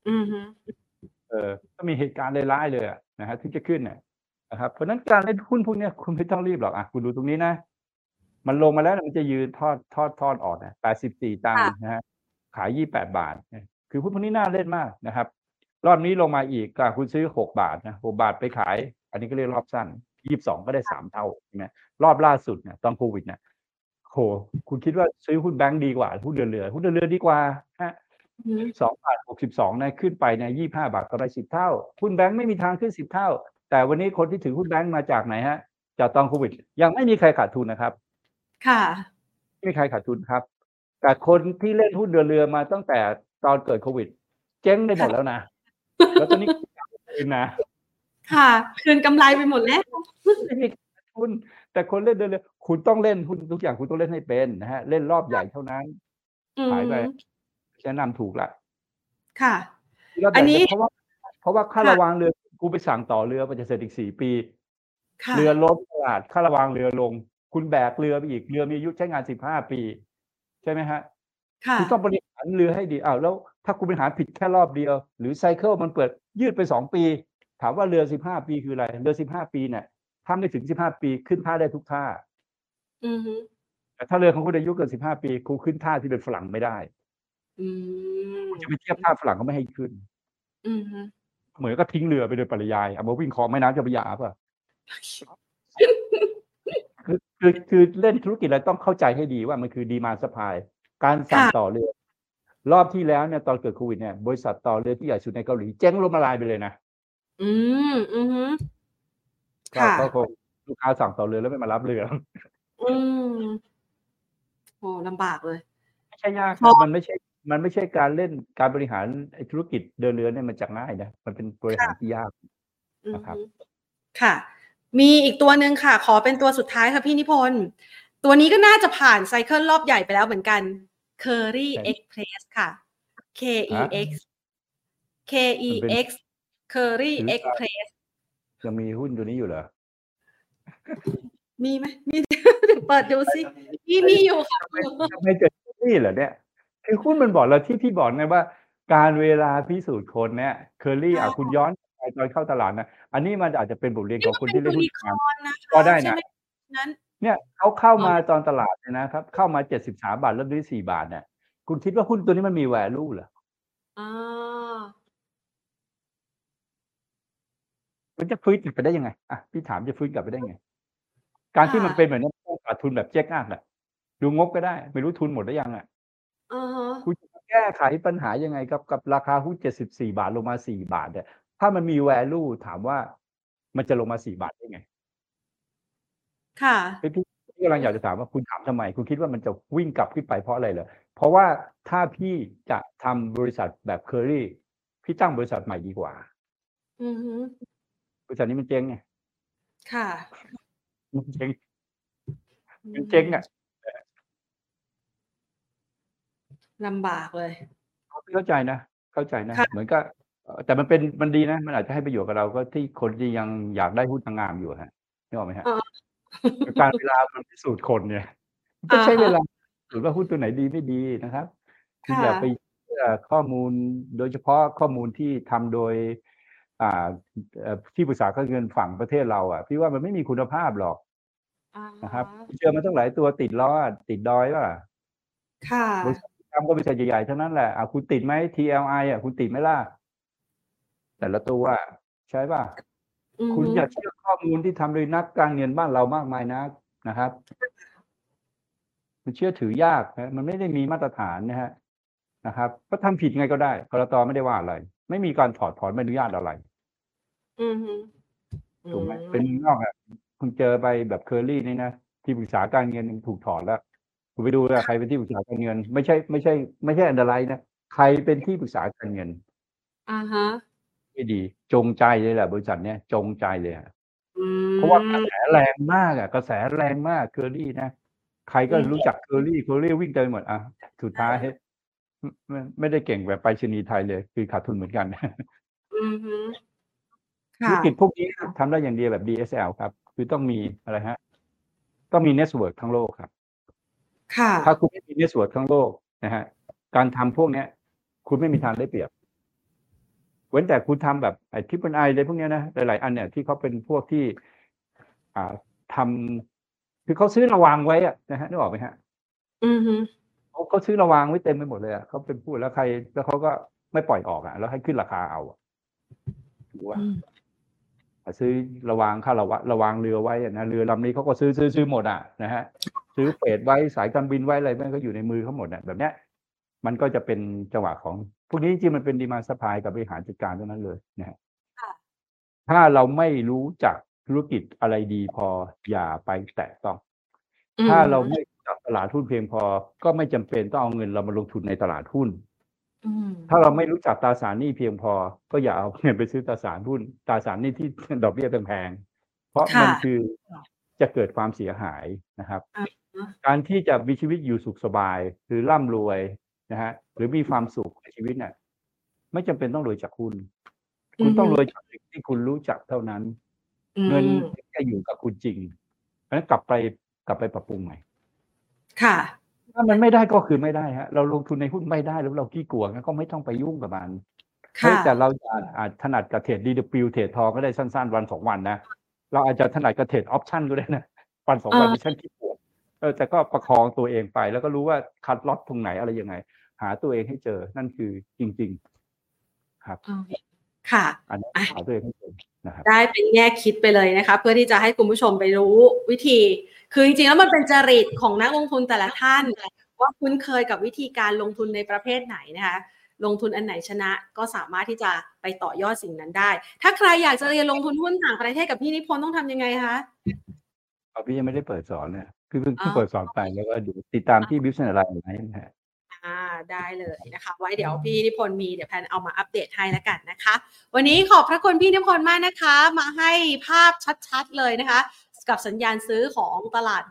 อือฮึ เออถ้ามีเหตุการณ์ร้าย ๆ เลยอะนะฮะที่จะขึ้นเนี่ยนะครับ เพราะฉะนั้นการเล่นหุ้นพวกเนี้ย คุณไม่ต้องรีบหรอกอะคุณดูตรงนี้นะ มันลงมาแล้วเนี่ยมันจะยืนทอด ทอด ทอดออกนะแปดสิบสี่ตังค์นะฮะขายยี่แปดบาท เนี่ย คือหุ้นพวกนี้น่าเล่นมากนะครับ รอบนี้ลงมาอีกก็คุณซื้อหกบาทนะหกบาทไปขาย อันนี้ก็เรียกรอบสั้นยี่สิบสองก็ได้สามเท่า ใช่ไหม รอบล่าสุดเนี่ย ตอนโควิดเนี่ยโหคุณคิดว่าซื้อหุ้นแบงก์ดีกว่า หุ้นเดือเรือหุ้นเดือเรือดีกว่าฮะ สองบาทหกสิบสองนะขึ้นไปเนี่ยยี่ห้าบาทกำไรสิบเท่าหุ้นแบงค์ไม่มีทางขึ้นสิบเท่า แต่วันนี้คนที่ถือหุ้นแบงค์มาจากไหนฮะ จากตอนโควิด ยังไม่มีใครขาดทุนนะครับ ค่ะไม่มีใครขาดทุนครับ แต่คนที่เล่นหุ้นเรือเรือมาตั้งแต่ตอนเกิดโควิด เจ๊งไปหมดแล้วนะแล้วตอนนี้คืนนะค่ะคืนกำไรไปหมดแล้วไม่มีขาดทุนแต่คนเล่นเรือเรือคุณต้องเล่นหุ้นทุกอย่างคุณต้องเล่นให้เป็นนะฮะ เล่นรอบใหญ่เท่านั้นอืมขายไป แนะนำถูกละค่ะรบใหญ่อันนี้เพราะว่าเพราะว่าค่าค่ะระวางเรือกูไปสั่งต่อเรือมันจะเสร็จอีกสี่ปีค่ะเรือล้มตลาดค่าระวางเรือลง คุณแบกเรือไปอีกเรือมีอายุใช้งานสิบห้าปี ใช่ไหมฮะค่ะคุณต้องบริหารเรือให้ดีอ้าวแล้วถ้าคุณบริหารผิดแค่รอบเดียว หรือไซเคิลมันเปิดยืดไปสองปี ถามว่าเรือสิบห้าปีคืออะไร เรือสิบห้าปีเนี่ยถ้าไม่ถึงสิบห้าปีขึ้นท่าได้ทุกท่าอือฮึแต่ถ้าเรือของคุณอายุเกินสิบห้าปีคุณขึ้นท่าที่เป็นฝรั่งไม่ได้ อืม คุณจะไปเทียบท่าฝรั่งก็ไม่ให้ขึ้น อือฮึ เหมือนก็ทิ้งเรือไปโดยปริยาย เอามาวิ่งคลองแม่น้ำเจ้าพระยาป่ะคือ คือ คือเล่นธุรกิจอะไรต้องเข้าใจให้ดีว่ามันคือดีมาสปายการสั่งค่ะ ต่อเรือ รอบที่แล้วเนี่ยตอนเกิดโควิดเนี่ยบริษัทต่อเรือที่ใหญ่สุดในเกาหลีเจ๊งล้มละลายไปเลยนะ อืม อือฮึ ก็ค่ะ ก็คงลูกค้าสั่งต่อเรือแล้วไม่มารับเรือ อืม โอ้ลำบากเลย ไม่ใช่ยากเพราะมันไม่ใช่ มันไม่ใช่การเล่นการบริหารไอ้ธุรกิจเดินเรือเนี่ยมันจะง่ายนะมันเป็นบริหารที่ยากอือนะครับฮึค่ะ มีอีกตัวหนึ่งค่ะ ขอเป็นตัวสุดท้ายค่ะพี่นิพนธ์ตัวนี้ก็น่าจะผ่านไซเคิลรอบใหญ่ไปแล้วเหมือนกัน Curry ใช่ Express ค่ะ K E ฮะ X K E มันเป็น X Curry ถือ Express ยังมีหุ้นตัวนี้อยู่เหรอ มีไหมมีเดี๋ยวเปิดดูสิมีมีอยู่ค่ะทำไมเกิดนี่เหรอเนี่ย คือหุ้นมันบอกเราที่พี่บอกไงว่า การเวลาพิสูจน์คนเนี่ยเคอรี่อะอ๋อคุณย้อนไปตอนเข้าตลาดนะ อันนี้มันอาจจะเป็นบทเรียนของคนที่เล่นหุ้นคอนนะคะก็ได้นะใช่หมนั้น เนี่ยเขาเข้ามาตอนตลาดเนี่ยนะครับ เข้ามาเจ็ดสิบสามบาทแล้วด้วยสี่บาทเนี่ยคุณคิดว่าหุ้นตัวนี้มันมีแวลูเหรออ่า มันจะฟื้นกลับไปได้ยังไงอะพี่ถามจะฟื้นกลับไปได้ไง การที่มันเป็นแบบนี้ต้องขาดทุนแบบเจ๊กอักแหละดูงบก็ได้ ไม่รู้ทุนหมดหรือยังอะ อ่าฮะ คุณจะแก้ไขปัญหายังไงกับ กับราคาหุ้นเจ็ดสิบสี่บาทลงมาสี่บาทเนี่ย ถ้ามันมีแวลูถามว่ามันจะลงมาสี่บาทได้ไง ค่ะ พี่พี่พี่กำลังอยากจะถามว่าคุณถามทำไม คุณคิดว่ามันจะวิ่งกลับขึ้นไปเพราะอะไรเหรอเพราะว่าถ้าพี่จะทำบริษัทแบบเคอรี่พี่ตั้งบริษัทใหม่ดีกว่า อือฮึ บริษัทนี้มันเจ๊งไงค่ะ มันเจ๊งมันเจ๊งอะ ลำบากเลย เข้าใจนะ เข้าใจนะ ค่ะ เหมือนก็เอ่อแต่มันเป็นมันดีนะ มันอาจจะให้ประโยชน์กับเราก็ที่คนที่ยังอยากได้หุ้นทางงามอยู่ฮะนึกออกไหมฮะอ๋อการเวลามันพิสูจน์คนเนี่ย มันก็ใช้เวลาหรือว่าหุ้นตัวไหนดีไม่ดีนะครับ คุณอย่าค่ะไปเชื่อข้อมูลโดยเฉพาะข้อมูลที่ทำโดย อ่าเอ่อที่ปรึกษาการเงินฝั่งประเทศเราอะพี่ว่ามันไม่มีคุณภาพหรอกอ่านะครับเชื่อมาตั้งหลายตัวติดล้อติดดอยว่าค่ะ บริษัท ทำก็บริษัทใหญ่ๆเท่านั้นแหละอะคุณติดไหม TLI อะคุณติดไหมล่ะ แต่ละตัวอะใช่ป่ะอือฮึคุณอย่าเชื่อข้อมูลที่ทำโดยนักการเงินบ้านเรามากมายนักนะครับมันเชื่อถือยากนะมันไม่ได้มีมาตรฐานนะฮะนะครับ ก็ทำผิดไงก็ได้กรตไม่ได้ว่าอะไร ไม่มีการถอดถอนใบอนุญาตอะไรอือฮึถูกไหมเป็นเมืองนอกอะคุณเจอไปแบบเคอรี่นี่นะที่ปรึกษาการเงินยังถูกถอนแล้ว คุณไปดูว่าใครเป็นที่ปรึกษาการเงิน ไม่ใช่ไม่ใช่ ไม่ใช่อันตรายนะใครเป็นที่ปรึกษาการเงินอ่าฮะไม่ดี จงใจเลยแหละบริษัทเนี้ยจงใจเลยอะอืมเพราะว่ากระแสแรงมากอะ กระแสแรงมากเคอรี่นะใครก็อืมรู้จัก Kerry Kerry วิ่งเต็มหมดอะสุดท้ายไม่ไม่ได้เก่งแบบไปรษณีย์ไทยเลย คือขาดทุนเหมือนกันอือฮึธุค่ะรกิจพวกนี้ทำได้อย่างเดียวแบบ DHL ครับ คือต้องมีอะไรฮะ ต้องมี network ทั้งโลกครับค่ะ ถ้าคุณไม่มี network ทั้งโลกนะฮะการทำพวกเนี้ย คุณไม่มีทางได้เปรียบ เว้นแต่คุณทำแบบไอ้ Triple i อะไรพวกเนี้ยนะหลายๆอันเนี่ยที่เขาเป็นพวกที่ อ่าทำคือเขาซื้อระวางไว้อะนะฮะนึกออกไหมฮะ อือฮึเขาเขาซื้อระวางไว้เต็มไปหมดเลยอะเขาเป็นผู้แล้วใคร แล้วเขาก็ไม่ปล่อยออกอะแล้วให้ขึ้นราคาเอาอะถูกป่ะอืมซื้อระวางค่าระวะระวางเรือไว้อะนะเรือลำนี้เขาก็ซื้อซื้อซื้อหมดอะนะฮะ ซื้อเฟดไว้สายการบินไว้อะไรมันก็อยู่ในมือเขาหมดอะแบบเนี้ยมันก็จะเป็นจังหวะของ พวกนี้จริงๆมันเป็นดีมาสปายกับบริหารจัดการเท่านั้นเลยนะฮะค่ะถ้าเราไม่รู้จักธุรกิจอะไรดีพออย่าไปแตะต้อง ถ้าเราไม่รู้จักตลาดหุ้นเพียงพอ ก็ไม่จำเป็นต้องเอาเงินเรามาลงทุนในตลาดหุ้นอืมถ้าเราไม่รู้จักตราสารหนี้เพียงพอ ก็อย่าเอาเงินไปซื้อตราสารหุ้นตราสารหนี้ที่ดอกเบี้ยแพงๆเพราะค่ะมันคือจะเกิดความเสียหายนะครับอ่าฮะ การที่จะมีชีวิตอยู่สุขสบาย หรือร่ำรวยนะฮะหรือมีความสุขในชีวิตเนี่ยไม่จำเป็นต้องรวยจากหุ้นคุณต้องรวยจากสิ่งที่คุณรู้จักเท่านั้นอืมเงินจะอยู่กับคุณจริงเพราะฉะนั้นกลับไปกลับไปปรับปรุงใหม่ค่ะ ถ้ามันไม่ได้ก็คือไม่ได้ฮะ เราลงทุนในหุ้นไม่ได้แล้วเราขี้กลัวงั้นก็ไม่ต้องไปยุ่งกับมันเฮ้ยค่ะแต่เราอาจอาจถนัดกับเทรดดีดปิวเทรดทองก็ได้สั้น ๆ วันสองวันนะเราอาจจะถนัดกับเทรดออปชั่นก็ได้นะวันสองวันเออดิฉันคิดปวด เออแต่ก็ประคองตัวเองไป แล้วก็รู้ว่าคัดล็อตตรงไหนอะไรยังไง หาตัวเองให้เจอนั่นคือจริง ๆ ครับอืมค่ะอันนี้อะหาตัวเองให้เจอนะครับได้เป็นแง่คิดไปเลยนะคะเพื่อที่จะให้คุณผู้ชมไปรู้วิธี คือจริงๆแล้วมันเป็นจริตของนักลงทุนแต่ละท่าน ว่าคุ้นเคยกับวิธีการลงทุนในประเภทไหนนะคะลงทุนอันไหนชนะก็สามารถที่จะไปต่อยอดสิ่งนั้นได้ ถ้าใครอยากจะเรียนลงทุนหุ้นต่างประเทศกับพี่นิพนธ์ต้องทำยังไงคะเอาพี่ยังไม่ได้เปิดสอนเนี่ย คือเพิ่งเพิ่งอ๋อเปิดสอนไปแล้วก็เดูติดตามที่บิวเซนอะไรไหนนะฮะอ่าได้เลยนะคะ ไว้เดี๋ยวพี่นิพนธ์มีเดี๋ยวแพนเอามาอัปเดตให้แล้วกันนะคะ วันนี้ขอบพระคุณพี่นิพนธ์มากนะคะ มาให้ภาพชัดๆเลยนะคะ กับสัญญาณซื้อของตลาด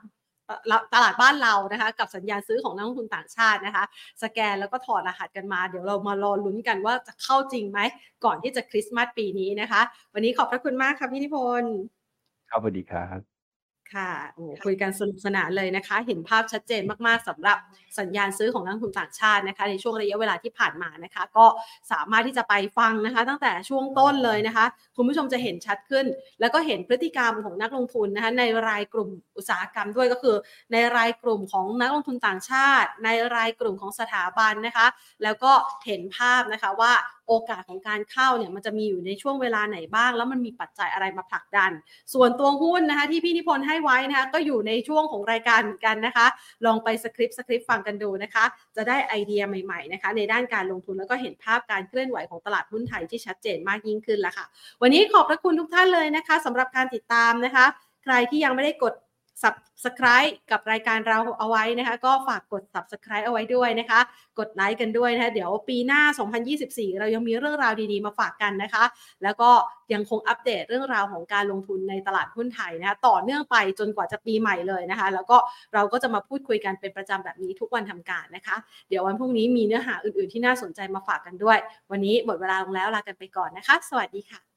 เอ่อตลาดบ้านเรานะคะ กับสัญญาณซื้อของนักลงทุนต่างชาตินะคะ สแกนแล้วก็ถอดรหัสกันมา เดี๋ยวเรามารอลุ้นกันว่าจะเข้าจริงไหม ก่อนที่จะคริสต์มาสปีนี้นะคะ วันนี้ขอบพระคุณมากค่ะพี่นิพนธ์ครับสวัสดีครับ ค่ะโอ้คุยกันสนุกสนานเลยนะคะ เห็นภาพชัดเจนมากๆสำหรับสัญญาณซื้อของนักทุนต่างชาตินะคะ ในช่วงระยะเวลาที่ผ่านมานะคะ ก็สามารถที่จะไปฟังนะคะ ตั้งแต่ช่วงต้นเลยนะคะ คุณผู้ชมจะเห็นชัดขึ้น แล้วก็เห็นพฤติกรรมของนักลงทุนนะคะ ในรายกลุ่มอุตสาหกรรมด้วยก็คือ ในรายกลุ่มของนักลงทุนต่างชาติ ในรายกลุ่มของสถาบันนะคะ แล้วก็เห็นภาพนะคะว่าโอกาสของการเข้าเนี่ยมันจะมีอยู่ในช่วงเวลาไหนบ้าง แล้วมันมีปัจจัยอะไรมาผลักดัน ส่วนตัวหุ้นนะคะที่พี่นิพนธ์ให้ไว้นะคะก็อยู่ในช่วงของรายการเหมือนกันนะคะ ลองไปสคริปต์สคริปต์ฟังกันดูนะคะ จะได้ไอเดียใหม่ๆนะคะในด้านการลงทุนแล้วก็เห็นภาพการเคลื่อนไหวของตลาดหุ้นไทยที่ชัดเจนมากยิ่งขึ้นแล้วค่ะ วันนี้ขอบพระคุณทุกท่านเลยนะคะสำหรับการติดตามนะคะ ใครที่ยังไม่ได้กด subscribe กับรายการเราเอาไว้นะคะ ก็ฝากกด subscribe เอาไว้ด้วยนะคะ กดไลค์กันด้วยนะคะเดี๋ยวปีหน้า 2024 เรายังมีเรื่องราวดีๆมาฝากกันนะคะ แล้วก็ยังคงอัปเดตเรื่องราวของการลงทุนในตลาดหุ้นไทยนะคะต่อเนื่องไปจนกว่าจะปีใหม่เลยนะคะ แล้วก็เราก็จะมาพูดคุยกันเป็นประจำแบบนี้ทุกวันทำการนะคะ เดี๋ยววันพรุ่งนี้มีเนื้อหาอื่นๆที่น่าสนใจมาฝากกันด้วย วันนี้หมดเวลาลงแล้วลากันไปก่อนนะคะ สวัสดีค่ะ